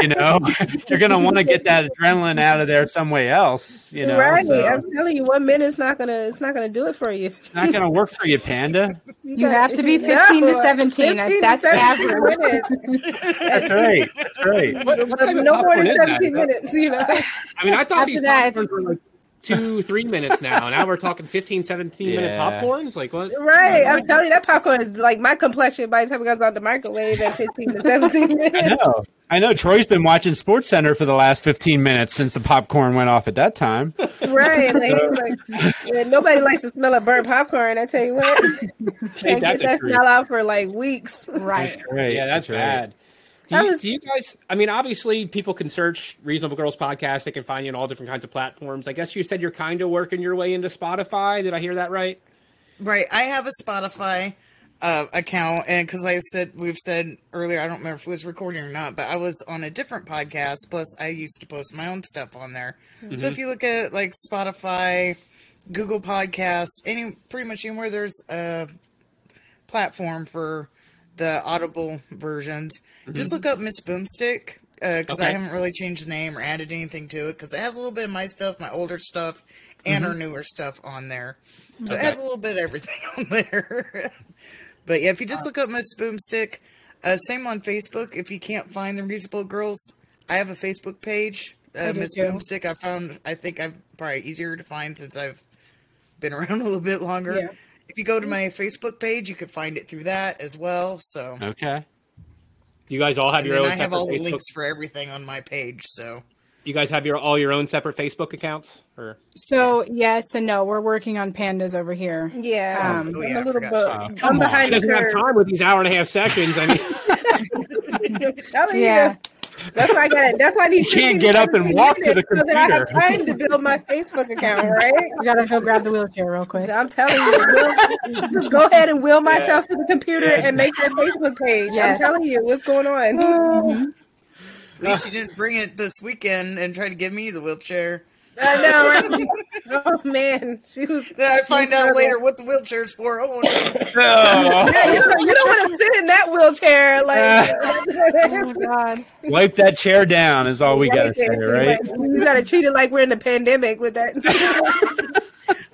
you know, you're going to want to get that adrenaline out of there some way else, you know. right. so I'm telling you, one minute's not gonna it's not gonna do it for you. it's not going to work for you, Panda. You have to be 15 to 17. 15 to That's 17 average. minutes. That's right. That's right. What, what type no more than is that? 17 minutes, you know. I mean, I thought After these that, popcorns were like two, three minutes now. Now we're talking 15, 17 minute popcorns. Like what? Right. I'm telling you, that popcorn is like my complexion by the time it goes out the microwave at 15 to 17 minutes. I know. I know Troy's been watching Sports Center for the last 15 minutes since the popcorn went off at that time. Right. Like, he's like, yeah, nobody likes the smell of burnt popcorn. I tell you what. Can't that get that truth. smell out for like weeks. Right. Right. Yeah, that's right. bad. Do you, was- do you guys? I mean, obviously, people can search Reasonable Girls podcast. They can find you on all different kinds of platforms. I guess you said you're kind of working your way into Spotify. Did I hear that right? Right. I have a Spotify uh, account, and because I said we've said earlier, I don't remember if it was recording or not, but I was on a different podcast. Plus, I used to post my own stuff on there. So if you look at like Spotify, Google Podcasts, any pretty much anywhere there's a platform for the Audible versions, just look up Miss Boomstick because I Okay. haven't really changed the name or added anything to it because it has a little bit of my stuff, my older stuff, and our newer stuff on there. So it has a little bit of everything on there. but yeah, if you just look up Miss Boomstick, uh, same on Facebook. If you can't find the Musical Girls, I have a Facebook page, uh, Miss. Boomstick. I found I think I've probably easier to find since I've been around a little bit longer. Yeah. If you go to my Facebook page, you can find it through that as well. So Okay. You guys all have and your own I have all the Facebook. links for everything on my page. So You guys have your all your own separate Facebook accounts, or So yes and no, we're working on pandas over here. Yeah, Um, Oh, I'm yeah, I a little forgot bit. Sean. I'm Come he behind doesn't have time with these hour and a half sessions. I mean, Yeah. you. That's why I got it. That's why I need. You can't get up and walk to the computer. so that I have time to build my Facebook account, right? You gotta go grab the wheelchair real quick. So I'm telling you, will, just go ahead and wheel myself to the computer and make that Facebook page. I'm telling you what's going on. Mhm. at least you didn't bring it this weekend and try to give me the wheelchair. I know, right? Oh man, she was. Then I find out terrible. later what the wheelchair's for. Oh, no. Yeah, you don't, you don't want to sit in that wheelchair, Oh like. God. Wipe that chair down is all we gotta say, right? Like, you gotta treat it like we're in the pandemic with that.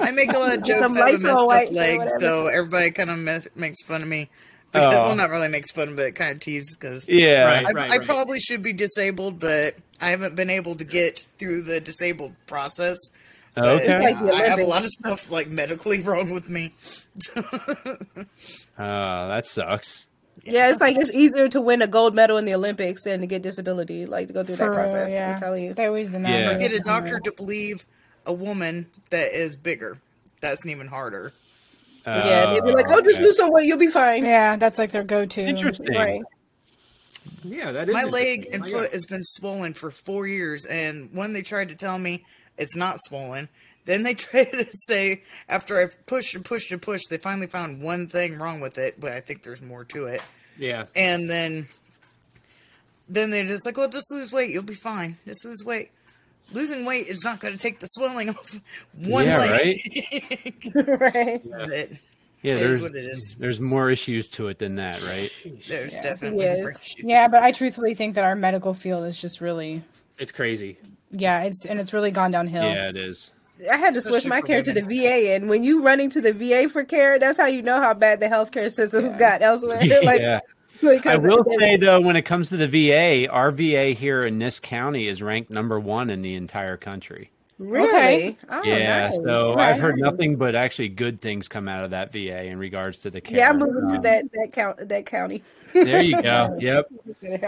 I make a lot of Get jokes some out of messed up or legs, so everybody kind of mess, makes fun of me. Oh. well, not really makes fun, but it kind of teases because Yeah. Right. I, I right. probably should be disabled, but I haven't been able to get through the disabled process. Okay. uh, Like I have a lot of stuff like medically wrong with me. Oh, that sucks. yeah, it's like it's easier to win a gold medal in the Olympics than to get disability, like to go through that For real, process. yeah. I'm telling you. They always deny Yeah. it. Get a doctor to believe a woman that is bigger. That's even harder. Yeah, they'd be like, "Oh, just lose some weight, you'll be fine." Yeah, that's like their go-to. Interesting. Right. Yeah, that is My leg and Oh, yeah. foot has been swollen for four years, and when they tried to tell me it's not swollen, then they tried to say after I pushed and pushed and pushed, they finally found one thing wrong with it, but I think there's more to it. Yeah, And then, then they're just like, "Well, just lose weight, you'll be fine. Just lose weight." Losing weight is not going to take the swelling off one Yeah, leg. right. But Yeah, It is there's what it is. there's more issues to it than that, right? there's Yeah. definitely more issues. Yeah, but I truthfully think that our medical field is just really, it's crazy. yeah, it's and it's really gone downhill. Yeah, it is. I had to switch Especially my for care to the. VA, and when you running to the VA for care, that's how you know how bad the healthcare system's got elsewhere. like, yeah. because I will say though, when it comes to the VA, our VA here in this county is ranked number one in the entire country. Really, Okay. oh, yeah, nice. so Right. I've heard nothing but actually good things come out of that VA in regards to the care. Yeah, I'm moving to Um, that that count that county. There you go. Yep,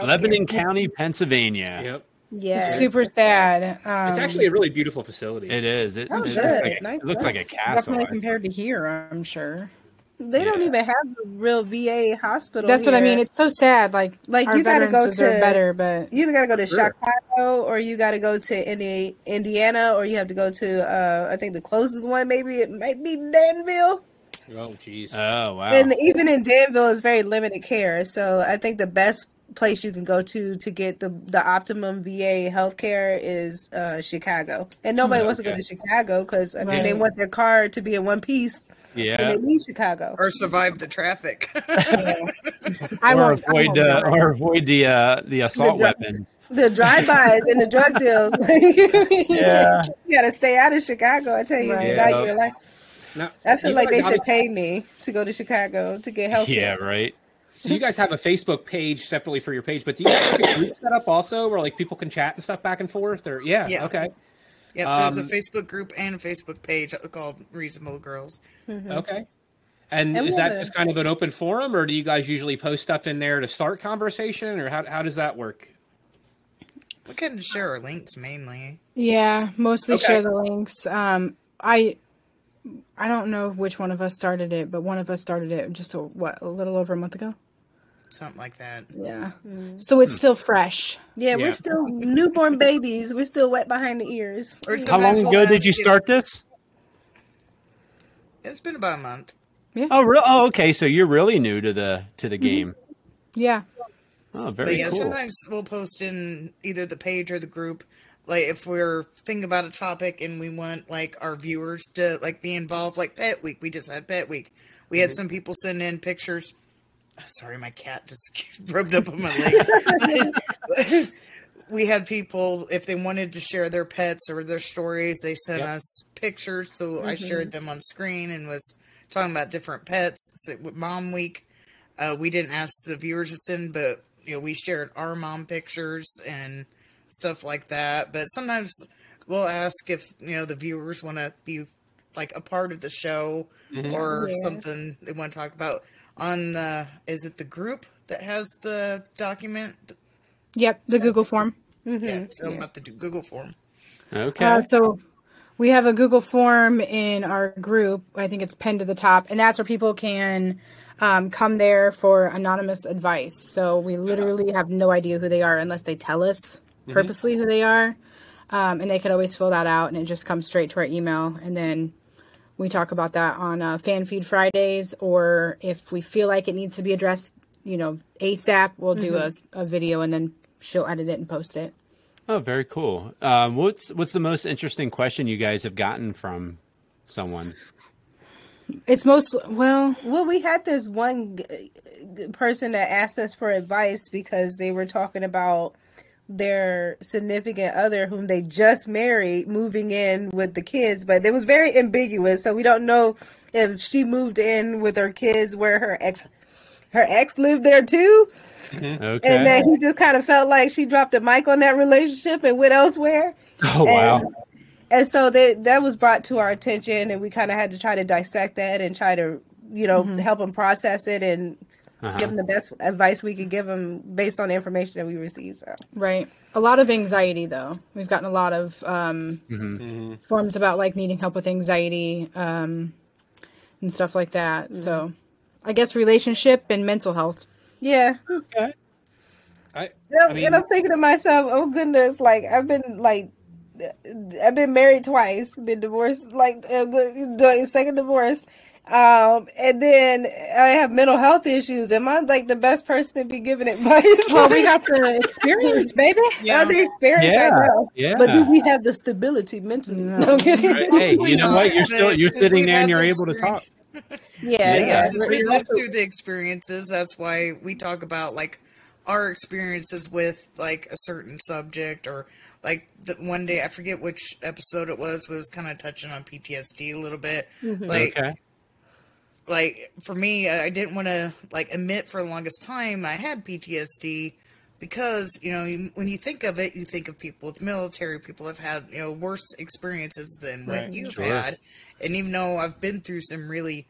Lebanon County, Pennsylvania. Yep, Yeah, super sad. Um, it's actually a really beautiful facility. It is. It, Oh, it looks, good. like, Nice it looks like a castle. definitely compared to here. I'm sure. They don't even have a real VA hospital. That's what I mean. It's so sad. Like, Like, our you gotta go veterans deserve to- better, but You either got to go to Sure. Chicago or you got to go to Indi- Indiana or you have to go to uh, I think the closest one maybe it might be Danville. Oh, jeez. Oh wow. And even in Danville is very limited care. So I think the best place you can go to to get the the optimum VA healthcare is uh, Chicago. And nobody wants to go to Chicago because I mean they want their car to be in one piece when yeah. they leave Chicago. Or survive the traffic. I or won't. I avoid won't uh, or avoid the uh, the assault drug- weapons. The drive-bys and the drug deals. Yeah. you gotta stay out of Chicago. I tell you, Right. Yeah. your life. Now, I feel like they should a- pay me to go to Chicago to get health Yeah. Right. So you guys have a Facebook page separately for your page, but do you guys have a group set up also where like people can chat and stuff back and forth? Or yeah, Yeah. okay, Yep, there's a Um, Facebook group and a Facebook page called Reasonable Girls. Okay. And, And is we'll that do- just kind of an open forum, or do you guys usually post stuff in there to start conversation, or how how does that work? We can share our links mainly. Yeah, mostly Okay. share the links. Um, I I don't know which one of us started it, but one of us started it just a, what a little over a month ago. Something like that. Yeah, so it's still fresh. Yeah, Yeah. we're still newborn babies. We're still wet behind the ears. Or How long ago did you start this? It's been about a month. Oh, re- oh, okay. So you're really new to the to the mm-hmm. game. Yeah, Oh, But very yeah, cool. sometimes we'll post in either the page or the group like if we're thinking about a topic and we want like our viewers to like be involved, like Pet Week. We just had Pet Week. We had mm-hmm. some people send in pictures. Oh, sorry, my cat just rubbed up on my leg. we had people if they wanted to share their pets or their stories, they sent Yep. us pictures. So I shared them on screen and was talking about different pets. So Mom Week, uh, we didn't ask the viewers to send, but you know we shared our mom pictures and stuff like that. But sometimes we'll ask if you know the viewers want to be like a part of the show or Yeah. something they want to talk about on the is it the group that has the document Yep, the Google form. yeah so i'm about to do google form Okay. Uh, so we have a Google form in our group. I think it's pinned to the top, and that's where people can um, come there for anonymous advice. So we literally have no idea who they are unless they tell us purposely who they are, um, and they could always fill that out, and it just comes straight to our email, and then we talk about that on uh, Fan Feed Fridays, or if we feel like it needs to be addressed, you know, ASAP, we'll do a video, and then she'll edit it and post it. oh, very cool. Um, what's what's the most interesting question you guys have gotten from someone? It's most well. Well, we had this one g- g- person that asked us for advice because they were talking about their significant other whom they just married moving in with the kids, but it was very ambiguous. So we don't know if she moved in with her kids where her ex her ex lived there too. Okay. And then he just kind of felt like she dropped a mic on that relationship and went elsewhere. oh wow. And, and so that that was brought to our attention, and we kind of had to try to dissect that and try to, you know, help him process it and Uh-huh. give him the best advice we could give him based on the information that we received. So Right. A lot of anxiety, though. We've gotten a lot of um, Mm-hmm. forms about like needing help with anxiety um, and stuff like that. So, I guess relationship and mental health. Yeah, I, and I I'm, mean, and I'm thinking to myself, oh goodness, like I've been like. I've been married twice, been divorced, like uh, the, the second divorce, um, and then I have mental health issues. Am I like the best person to be giving advice? Well, we got the experience, baby. yeah. the experience, Yeah, yeah. But do we have the stability mentally? No, I'm hey, you know what? You're still you're sitting there and you're the able to talk. Experience- Yeah, yeah, yeah. since we lived through the experiences, that's why we talk about like our experiences with like a certain subject or like the one day I forget which episode it was, but it was kind of touching on PTSD a little bit. Mm-hmm. It's like Okay. like for me, I I didn't want to like admit for the longest time I had PTSD because you know you- when you think of it, you think of people with military. People have had you know worse experiences than what you've sure. had, and even though I've been through some really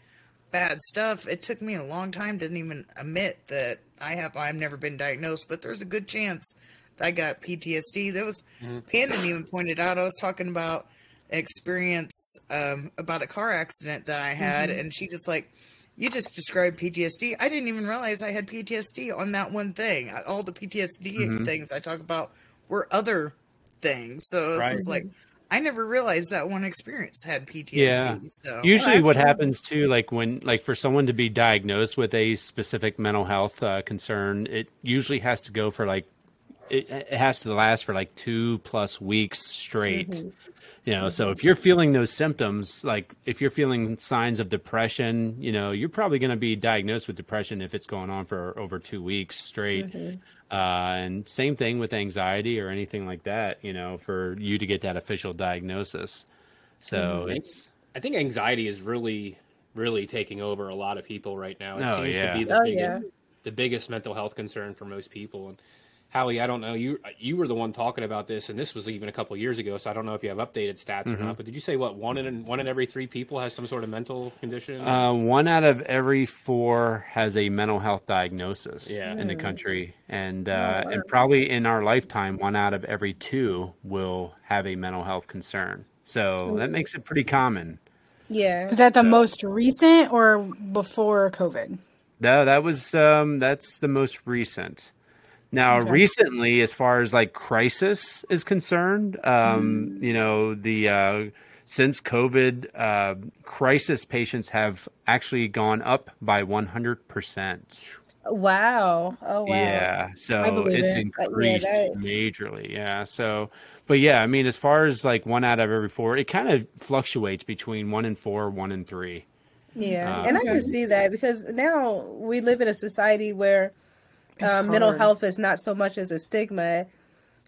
bad stuff, it took me a long time to even admit that I have. I've never been diagnosed, but there's a good chance that I got PTSD. That was mm-hmm. Panda even pointed out. I was talking about experience um, about a car accident that I had, mm-hmm. and she just like, you just described PTSD. I didn't even realize I had PTSD on that one thing. All the PTSD mm-hmm. things I talk about were other things. So it's Right. like, I never realized that one experience had PTSD. Yeah. So Usually, what happens too, like when, like for someone to be diagnosed with a specific mental health uh, concern, it usually has to go for like, it, it has to last for like two plus weeks straight. You know, so if you're feeling those symptoms, like if you're feeling signs of depression, you know, you're probably going to be diagnosed with depression if it's going on for over two weeks straight. Uh, and same thing with anxiety or anything like that, you know, for you to get that official diagnosis. So it's, I think anxiety is really, really taking over a lot of people right now. It Oh, seems yeah. to be the Oh, biggest, yeah. the biggest mental health concern for most people. And Howie, I don't know you. You were the one talking about this, and this was even a couple years ago. So I don't know if you have updated stats Mm-hmm. or not. But did you say what one in one in every three people has some sort of mental condition? Uh, one out of every four has a mental health diagnosis Yeah. in the country, and uh, and probably in our lifetime, one out of every two will have a mental health concern. So that makes it pretty common. Yeah. Is that the most recent or before COVID? No, that was um, that's the most recent. Now, Okay. recently, as far as like crisis is concerned, um, you know, the uh, since COVID, uh, crisis patients have actually gone up by one hundred percent. Wow. Oh wow. Yeah, so it's it. Uh, yeah, increased that- majorly. Yeah, so but yeah, I mean, as far as like one out of every four, it kind of fluctuates between one and four, one and three. Yeah, Uh, and I can see that because now we live in a society where uh, mental health is not so much as a stigma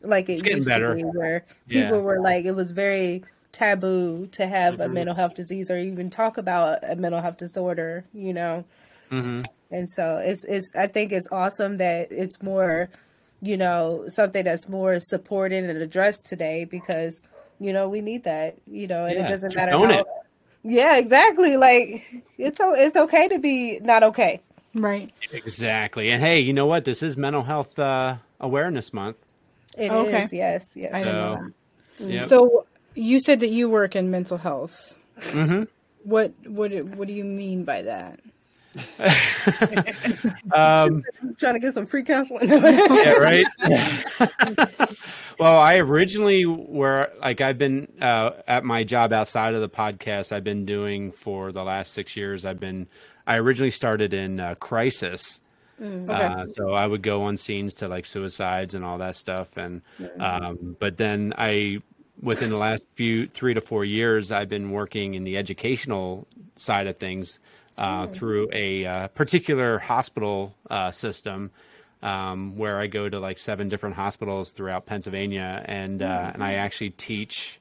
like it It's getting used better. to be, where Yeah. people were like it was very taboo to have Mm-hmm. a mental health disease or even talk about a mental health disorder. You know, hmm and so it's it's I think it's awesome that it's more, you know, something that's more supported and addressed today because you know we need that. You know, and Yeah, it doesn't matter how. it. Yeah, exactly. Like it's o- it's okay to be not okay. Right. Exactly, and hey, you know what? This is Mental Health uh, Awareness Month. It is, Okay. yes, yes. I So, know. yep. So you said that you work in mental health. hmm What what what do you mean by that? um, trying to get some free counseling. yeah, right. well, I originally were like I've been uh, at my job outside of the podcast. I've been doing for the last six years. I've been. I originally started in uh, crisis. Uh, so I would go on scenes to like suicides and all that stuff, and um, but then I, within the last few three to four years, I've been working in the educational side of things uh, through a uh, particular hospital uh, system um, where I go to like seven different hospitals throughout Pennsylvania, and uh, and I actually teach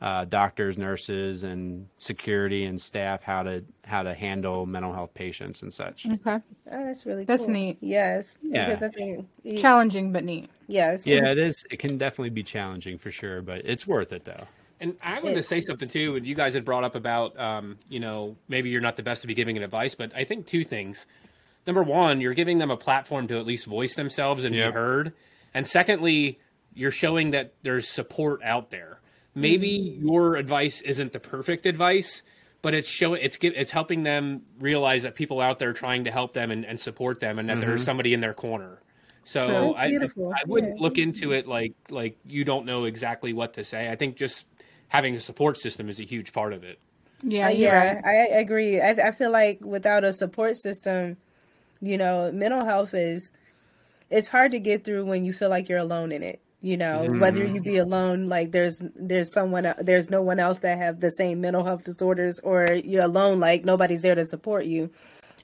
uh, doctors, nurses, and security and staff how to how to handle mental health patients and such. Okay. Oh, that's really That's cool. neat. Yes. Yeah. Because I think y- Challenging but neat. yes. Yeah, it is. It can definitely be challenging for sure, but it's worth it though. And I wanted to say something too. And you guys had brought up about, um, you know, maybe you're not the best to be giving advice, but I think two things. Number one, you're giving them a platform to at least voice themselves and Yep. be heard. And secondly, you're showing that there's support out there. Maybe mm-hmm. your advice isn't the perfect advice, but it's showing it's gi- it's helping them realize that people out there trying to help them and, and support them, and that there's mm-hmm. somebody in their corner. So True. I, I wouldn't Yeah. look mm-hmm. into it like like you don't know exactly what to say. I think just having a support system is a huge part of it. Yeah, Uh, yeah, right. I, I agree. I, I feel like without a support system, you know, mental health is it's hard to get through when you feel like you're alone in it. You know, whether you be alone, like there's there's someone there's no one else that have the same mental health disorders, or you're alone, like nobody's there to support you.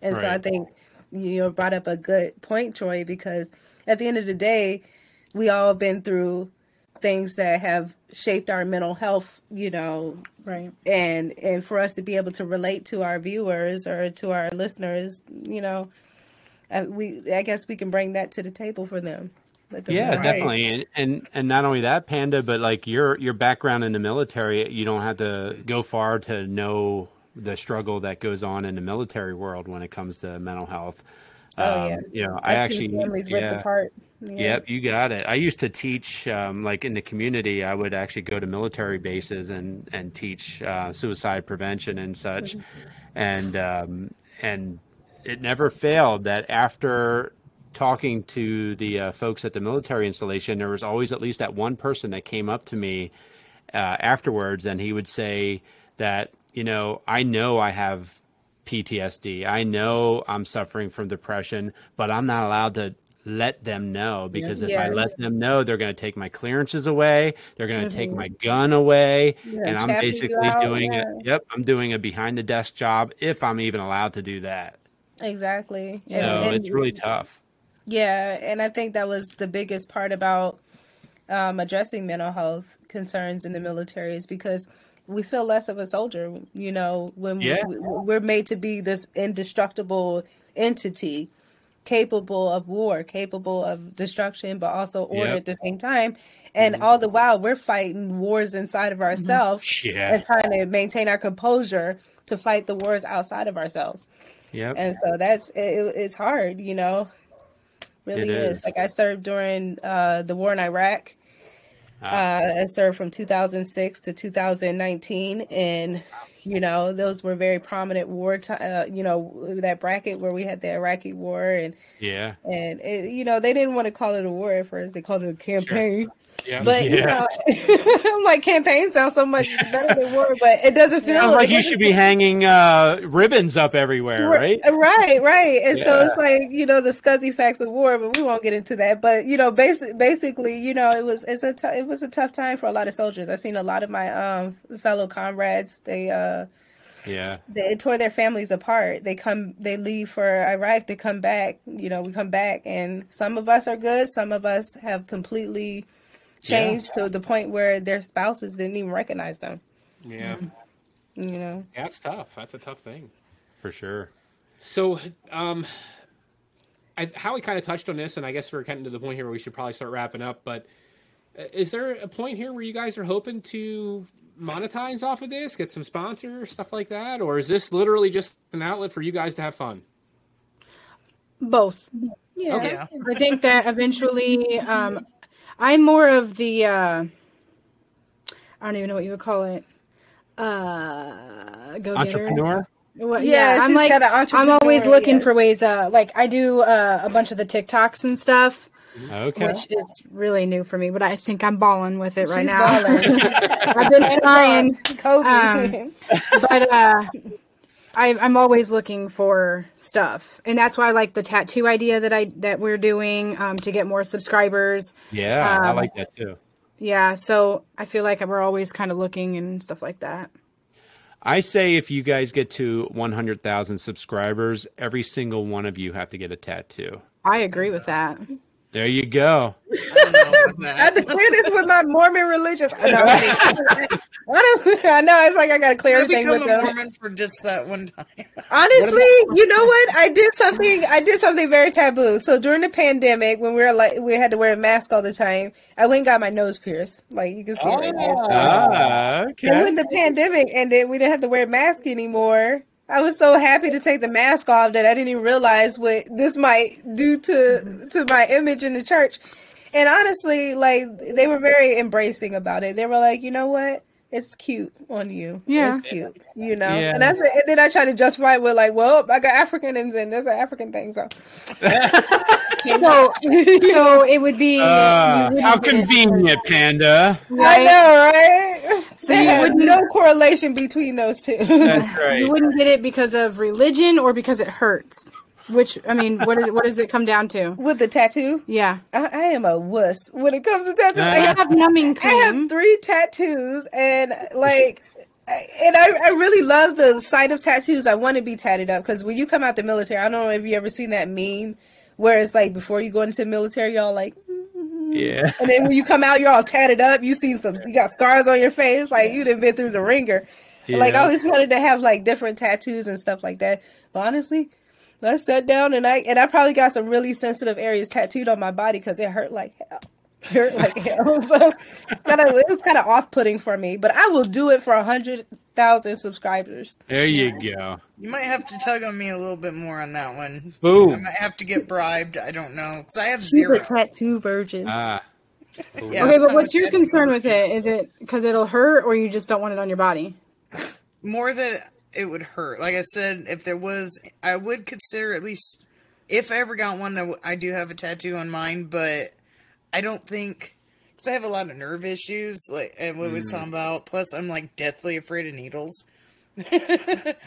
And so I think you brought up a good point, Troy, because at the end of the day, we all been through things that have shaped our mental health. You know, Right. and and for us to be able to relate to our viewers or to our listeners, you know, uh, we I guess we can bring that to the table for them. Yeah, definitely, and, and and not only that, Panda, but like your your background in the military, you don't have to go far to know the struggle that goes on in the military world when it comes to mental health. Oh, yeah. You know, I I've actually, families ripped apart. Yeah. Yep, you got it. I used to teach, um, like in the community, I would actually go to military bases and and teach uh, suicide prevention and such, and um, and it never failed that after talking to the uh, folks at the military installation, there was always at least that one person that came up to me uh, afterwards, and he would say that you know I know I have PTSD. I know I'm suffering from depression, but I'm not allowed to let them know because if I let them know, they're going to take my clearances away. They're going to take my gun away, Mm-hmm. Yeah, and I'm basically doing yeah. it. Yep, I'm doing a behind the desk job if I'm even allowed to do that. Exactly. So And- and- it's really tough. Yeah, and I think that was the biggest part about um, addressing mental health concerns in the military is because we feel less of a soldier. You know, when Yeah. we, we're made to be this indestructible entity, capable of war, capable of destruction, but also order Yep. at the same time. And all the while, we're fighting wars inside of ourselves Yeah. and trying to maintain our composure to fight the wars outside of ourselves Yep. and so that's it, it's hard you know really is. is. like i served during uh the war in iraq Ah. uh i served from 2006 to 2019 and You know, those were very prominent war time. Uh, you know, that bracket where we had the Iraqi war, and Yeah. and it, you know they didn't want to call it a war at first; they called it a campaign. Yeah. But you know, I'm like campaign sounds so much better than war, but it doesn't feel Sounds like you should be hanging uh, ribbons up everywhere, right? Right, right. And so it's like, you know, the scuzzy facts of war, but we won't get into that. But, you know, basic, basically, you know, it was it's a t- it was a tough time for a lot of soldiers. I've seen a lot of my um fellow comrades, they uh Yeah. they tore their families apart. They come they leave for Iraq, they come back, you know, we come back and some of us are good, some of us have completely changed to the point where their spouses didn't even recognize them, Yeah. you know. Yeah, it's tough. That's a tough thing. For sure. So, um, I, Howie kind of touched on this, and I guess we're getting to the point here where we should probably start wrapping up. But uh, is there a point here where you guys are hoping to monetize off of this, get some sponsors, stuff like that, or is this literally just an outlet for you guys to have fun? Both. Yeah. Okay. Yeah. I think that eventually, um, I'm more of the, uh, I don't even know what you would call it. Uh, go Entrepreneur? Well, Yeah, yeah, I'm like I'm always looking yes. for ways. Uh, like I do uh, a bunch of the TikToks and stuff, Okay. which is really new for me. But I think I'm balling with it right now. I've been trying, Kobe. Um, but uh, I, I'm always looking for stuff, and that's why I like the tattoo idea that I that we're doing um, to get more subscribers. Yeah, I um, like that too. Yeah, so I feel like we're always kind of looking and stuff like that. I say if you guys get to 100,000 subscribers, every single one of you have to get a tattoo. I agree with that. There you go. I don't I have to clear this with my Mormon religious. I know. Honestly, I know. It's like I got to clear I everything with a them. Mormon for just that one time. Honestly, you know what? I did something. I did something very taboo. So during the pandemic, when we were like, we had to wear a mask all the time. I went and got my nose pierced. Like you can see right there. Ah, And okay. when the pandemic ended, we didn't have to wear a mask anymore. I was so happy to take the mask off that I didn't even realize what this might do to mm-hmm. to my image in the church. And honestly, like they were very embracing about it. They were like, you know what? It's cute on you. Yeah. It's cute. You know? Yeah. And that's and then I try to justify it with like, well, I got African and then that's an African thing. So So, so it would be. Uh, you how wouldn't get it- convenient, Panda. I Right? know, right? So So you you wouldn't- no correlation between those two. That's right. You wouldn't get it because of religion or because it hurts. Which I mean, what is what does it come down to? with the tattoo. Yeah, I, I am a wuss when it comes to tattoos. Uh, I I have, have numbing I have three tattoos, and like, and I, I really love the sight of tattoos. I want to be tatted up because when you come out the military, I don't know if you ever seen that meme where it's like before you go into the military, y'all like, Yeah. and then when you come out, you're all tatted up. You seen some, you got scars on your face, like you done been through the ringer. Like I always wanted to have like different tattoos and stuff like that. But honestly, I sat down and I and I probably got some really sensitive areas tattooed on my body because it hurt like hell. It hurt like hell. So kind of it was kind of off putting for me. But I will do it for a hundred thousand subscribers. There you go. You might have to tug on me a little bit more on that one. I might have to get bribed. I don't know because I have She's zero. a tattoo virgin. Ah. Yeah, Okay, but what's your concern with it? Is it because it'll hurt, or you just don't want it on your body? more that it would hurt. Like I said, if there was, I would consider at least if I ever got one. I do have a tattoo on mine, but I don't think because I have a lot of nerve issues, like and what we was mm. talking about. Plus, I'm like deathly afraid of needles.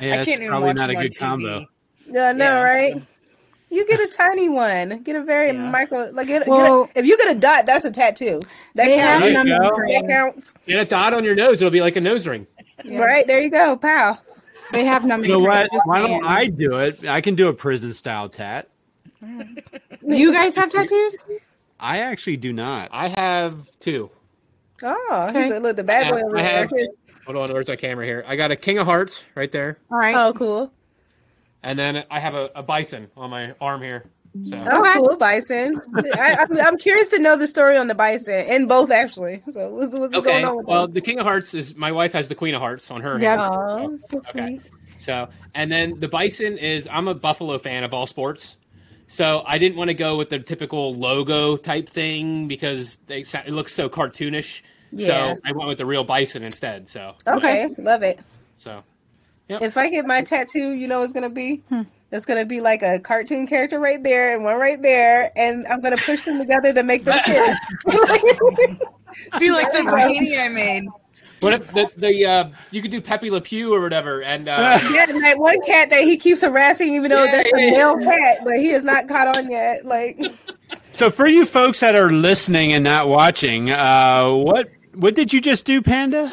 Yeah, I it's can't even probably watch not a on good TV. combo. Yeah, I know, Yeah, right? so- You get a tiny one. Get a very Yeah. micro. Like, get, Well- get a, if you get a dot, that's a tattoo. That They have There counts. you go. That counts. Get a dot on your nose; it'll be like a nose ring. Yeah. Right there, you go. Pow. They have numbing. You know what? Why don't saying. I do it? I can do a prison style tat. Do you guys have tattoos? I actually do not. I have two. Oh, Okay. he said, look, the bad boy I over have- there. Hold on, where's my camera here? I got a King of Hearts right there, All right. Oh, cool. and then I have a, a bison on my arm here. So Oh, Okay. cool, bison. I, I'm, I'm curious to know the story on the bison, and both actually. So, what's, what's okay, going on with well, those? the King of Hearts is my wife has the Queen of Hearts on her Yeah. hand. Oh, so Okay. sweet. So, and then the bison is I'm a Buffalo fan of all sports. So I didn't want to go with the typical logo type thing because they it looks so cartoonish. Yeah. So I went with the real bison instead. So Okay, love it. So Yep. If I get my tattoo, you know, it's gonna be. Hmm. It's gonna be like a cartoon character right there and one right there, and I'm gonna push them together to make them fit. Be like the bikini I made. What if the the uh, you could do Pepe Le Pew or whatever, and uh, yeah, and that one cat that he keeps harassing, even though Yeah, that's a yeah, male cat, but he is not caught on yet. Like, So for you folks that are listening and not watching, uh, what what did you just do, Panda?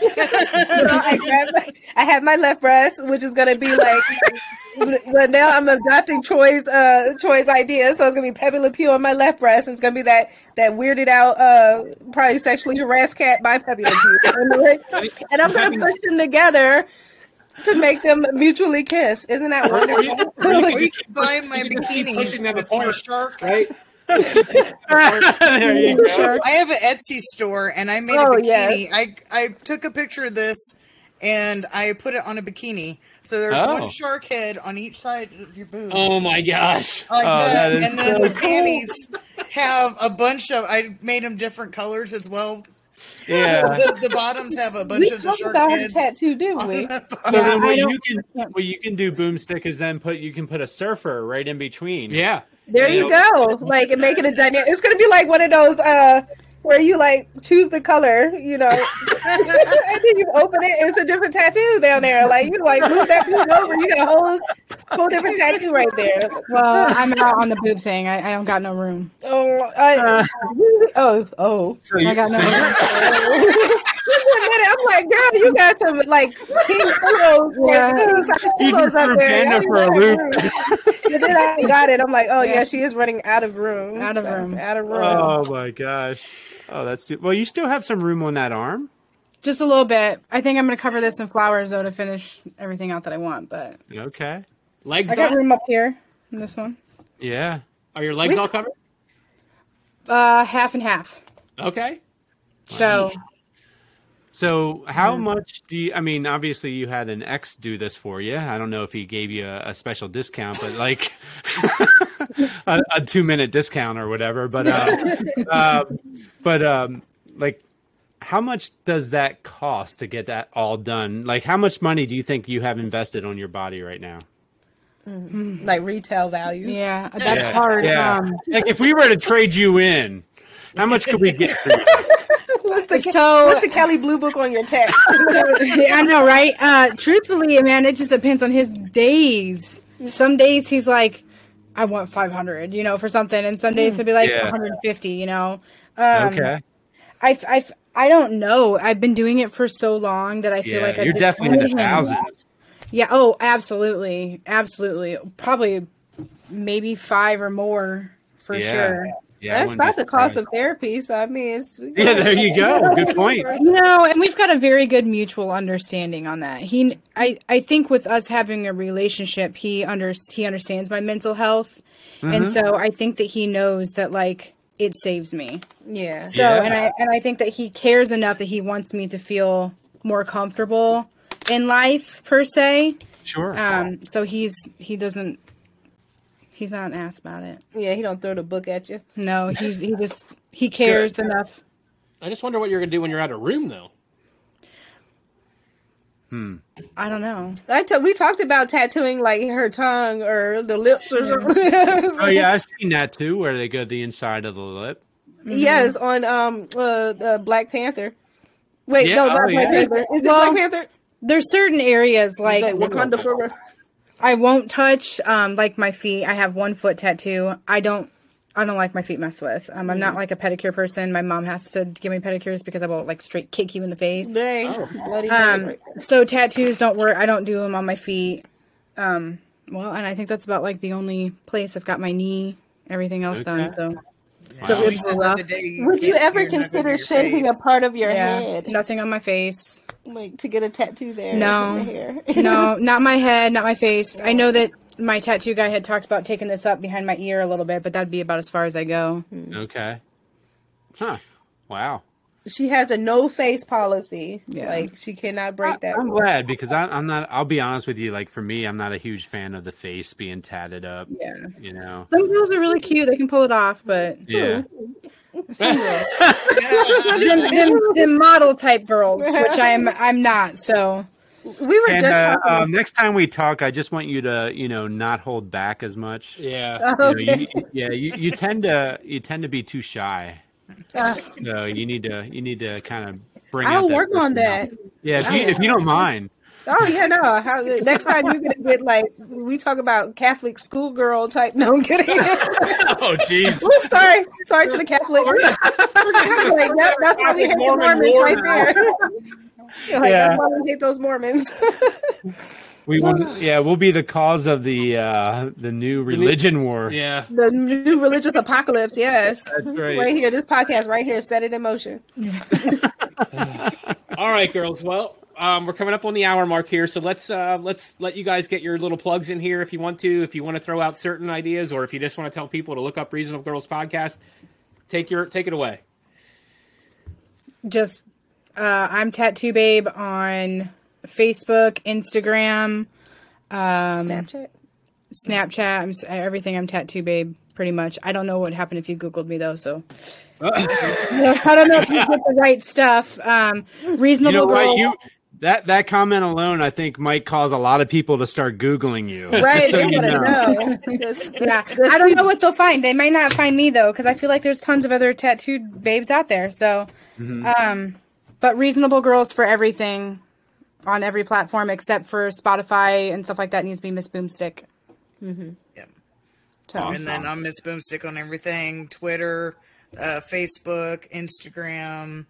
You know, I, grab my, I have my left breast, which is gonna be like. But now I'm adopting Troy's uh Troy's idea, so it's gonna be Pepe Le Pew on my left breast. It's gonna be that that weirded out, uh, probably sexually harassed cat by Pepe Le Pew, and I'm gonna push them together to make them mutually kiss. Isn't that Or you- wonderful? or you Or could you just can buy my you can keep bikini pushing them with my apart. shark. right? There you go. I have an Etsy store and I made Oh, a bikini. yes. I I took a picture of this and I put it on a bikini. So there's Oh. one shark head on each side of your boob. Oh my gosh! Like Oh, that. that is and then so the panties have a bunch of I made them different colors as well. Yeah. The, the bottoms have a bunch we of the talked shark about heads. tattoo, didn't we? So Yeah, then what you can what you can do, boomstick, is then put you can put a surfer right in between. Yeah, There you go. Like and make it a dynamic. It's gonna be like one of those uh where you like choose the color, you know, and then you open it. It's a different tattoo down there. Like you like move that boob over. You got a whole whole different tattoo right there. Well, I'm out on the boob thing. I, I don't got no room. Oh, I, oh, oh. So you, I got no so you- room. I'm like, girl, you got some like king pillows, Yeah. king size pillows up there. Panda for a loop. and then I got it. I'm like, oh yeah, Yeah. she is running out of room. Out of So, room. Out of room. oh my gosh. Oh, that's too, well. You still have some room on that arm. Just a little bit. I think I'm going to cover this in flowers though to finish everything out that I want. But Okay. legs I got done. room up here in this one. Yeah. Are your legs all covered? Uh, half and half. Okay. So So how much do you? I mean, obviously you had an ex do this for you. I don't know if he gave you a, a special discount, but like a, a two minute discount or whatever. But uh, uh, but um, like, how much does that cost to get that all done? Like, how much money do you think you have invested on your body right now? like retail value. yeah, that's Yeah, hard. yeah. Um, Like, if we were to trade you in, how much could we get for you? What's the So- what's the Kelley Blue Book on your text? yeah, I know, right? Uh, truthfully, man, it just depends on his days. Some days he's like, I want 500, you know, for something, and some days he'll be like Yeah. 150, you know. Um, Okay. I, I, I don't know. I've been doing it for so long that I feel Yeah, like I you're definitely in the thousands. Yeah. Oh, absolutely, absolutely. Probably, maybe five or more for Yeah. sure. Yeah, That's wouldn't be not the cost of therapy. So I mean, it's Yeah, there you go. Good point. You know, and we've got a very good mutual understanding on that. He, I, I think with us having a relationship, he under he understands my mental health, and Mm-hmm. so I think that he knows that like it saves me. Yeah. So, Yeah. and I and I think that he cares enough that he wants me to feel more comfortable in life per se. Sure. Um, so he's he doesn't he's not an ass about it. Yeah, he don't throw the book at you. No, he's he just he cares enough. I just wonder what you're gonna do when you're out of room, though. Hmm. I don't know. I t- we talked about tattooing like her tongue or the lips or something. oh yeah, I've seen that too, where they go the inside of the lip. Yes, on um uh, uh Black Panther. Wait, Yeah, no, oh, Black yeah. Panther. Is it Well, Black Panther? There's certain areas like Like Wakanda forever. I won't touch um like my feet. I have one foot tattoo. I don't I don't like my feet messed with. Um, I'm not like a pedicure person. My mom has to give me pedicures because I will like straight kick you in the face. Dang, bloody Um, Mary. so tattoos don't work. I don't do them on my feet. Um, well, and I think that's about like the only place I've got my knee. Everything else done. So The Wow. ribs You are the day you Would you ever you're not gonna consider do your shaving a part of your yeah, head, nothing on my face. like to get a tattoo there? No. the hair? No, not my head, not my face. I know that my tattoo guy had talked about taking this up behind my ear a little bit, but that'd be about as far as I go. Hmm. Okay. Huh. Wow. She has a no face policy. Yeah. Like she cannot break that. I'm rule. glad because I, I'm not. I'll be honest with you. Like for me, I'm not a huge fan of the face being tatted up. Yeah. You know. Some girls are really cute; they can pull it off, but Yeah. some girls, them, them, them model type girls, which I'm, I'm not. So We were And just uh, talking. um, next time we talk, I just want you to, you know, not hold back as much. Yeah. You know, you, yeah, you, you tend to you tend to be too shy. Uh, So you need to you need to kind of bring. I'll work on that. personality. Yeah, if you if you don't mind. Oh yeah, no. How, next time you're gonna get like we talk about Catholic schoolgirl type. No, I'm kidding. Oh, jeez. Sorry, sorry to the Catholics. like, that, that's why we hate the Mormons right there. like, Yeah. That's why we hate those Mormons. We will, yeah, we'll be the cause of the uh the new religion war. Yeah. the new religious apocalypse. Yes, That's right. right here. This podcast right here set it in motion. All right, girls. Well, um, we're coming up on the hour mark here, so let's uh, let's let you guys get your little plugs in here if you want to. If you want to throw out certain ideas, or if you just want to tell people to look up Reasonable Girls podcast, take your take it away. Just, uh, I'm Tattoo Babe on Facebook, Instagram, um, Snapchat. Snapchat. I'm everything. I'm Tattoo Babe, pretty much. I don't know what happened if you Googled me though, so I don't know if you get the right stuff. Um, You reasonable know girl. what? You that that comment alone, I think, might cause a lot of people to start googling you. Right, so you know. know. Yeah, I don't know what they'll find. They might not find me though, because I feel like there's tons of other tattooed babes out there. So, um, but reasonable girls for everything on every platform except for Spotify and stuff like that needs to be Miss Boomstick. Yeah. So, And then I'm Miss Boomstick on everything Twitter, uh, Facebook, Instagram,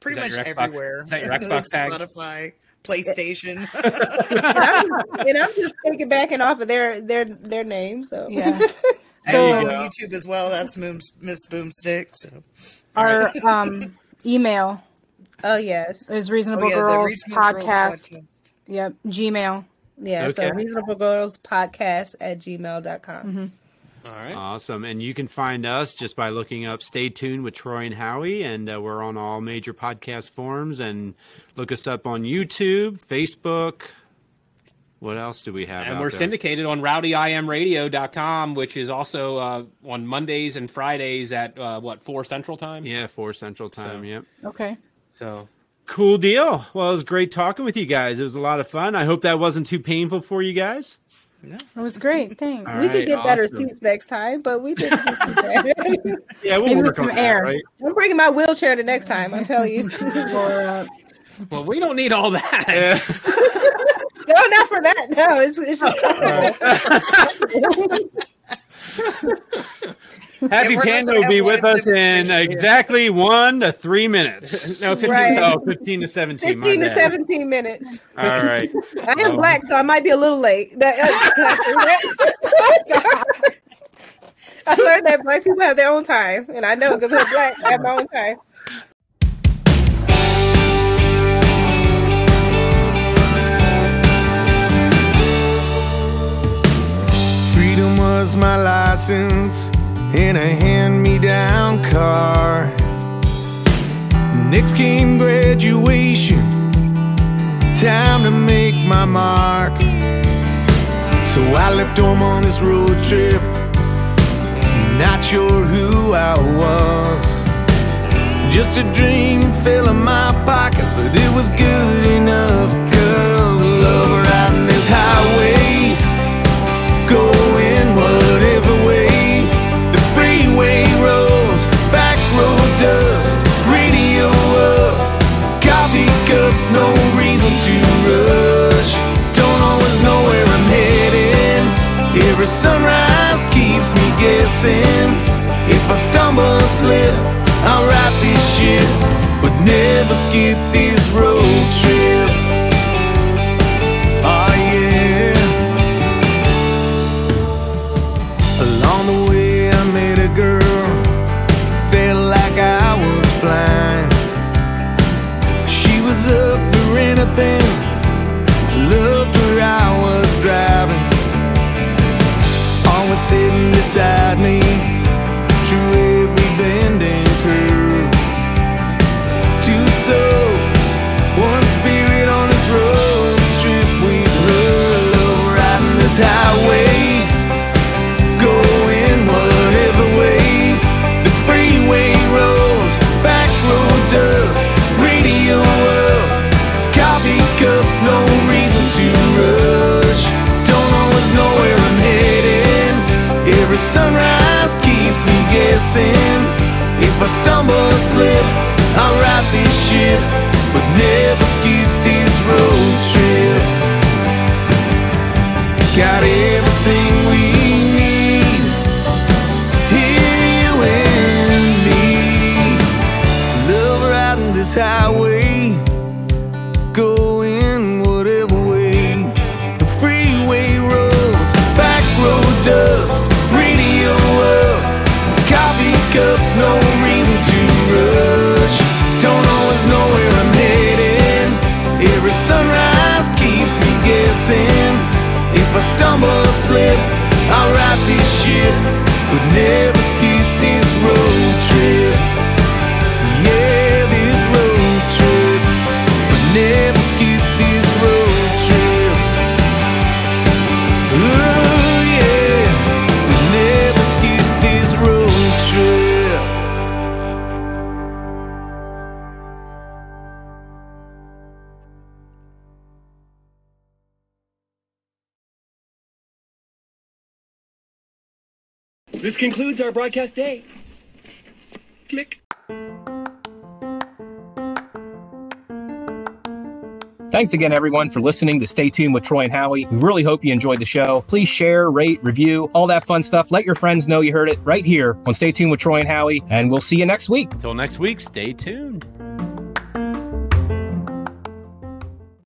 pretty much that your Xbox- everywhere. is that your Xbox tag? Spotify, PlayStation. and I'm just taking backing off of their their their name. So yeah. so So on YouTube as well. That's Miss Boomstick. So our um, email oh yes, is oh reasonable yeah, girls Reasonable Girls podcast. podcast. Yep, Gmail. yeah. So reasonable girls podcast at gmail.com. All right. Awesome. And you can find us just by looking up Stay Tuned with Troy and Howie. And uh, we're on all major podcast forums. And look us up on YouTube, Facebook. What else do we have? and out we're there? syndicated on rowdyimradio.com, which is also uh, on Mondays and Fridays at uh, what four Central Time. Yeah, 4 Central Time. So- Yep. Okay. So Cool deal. Well, it was great talking with you guys. It was a lot of fun. I hope that wasn't too painful for you guys. It was great. Thanks. All we right, could get better seats next time, but we did. that. Yeah, we'll Maybe work on some that, air. right? I'm bringing my wheelchair the next time. I'm telling you. Or, uh, well, we don't need all that. no, not for that. No, it's it's just Happy we're Panda will be with us in here. exactly one to three minutes. no, 15 Right. Oh, 15 to 17. 15 to bad. 17 minutes. All right. I am Oh. black, so I might be a little late. That- uh, I learned that black people have their own time, and I know because I'm black, I have my own time. Freedom was my license in a hand me down car. Next came graduation, time to make my mark. So I left home on this road trip, not sure who I was. Just a dream filling my pockets, but it was good enough. Cause love riding this highway Every sunrise keeps me guessing. If I stumble or slip, I'll right this ship, but never skip this road trip. Stumble or slip, I'll right this ship, but never stumble or slip, I'll right this ship, but never This concludes our broadcast day. Click. Thanks again, everyone, for listening to Stay Tuned with Troy and Howie. We really hope you enjoyed the show. Please share, rate, review, all that fun stuff. Let your friends know you heard it right here on Stay Tuned with Troy and Howie, and we'll see you next week. Till next week, stay tuned.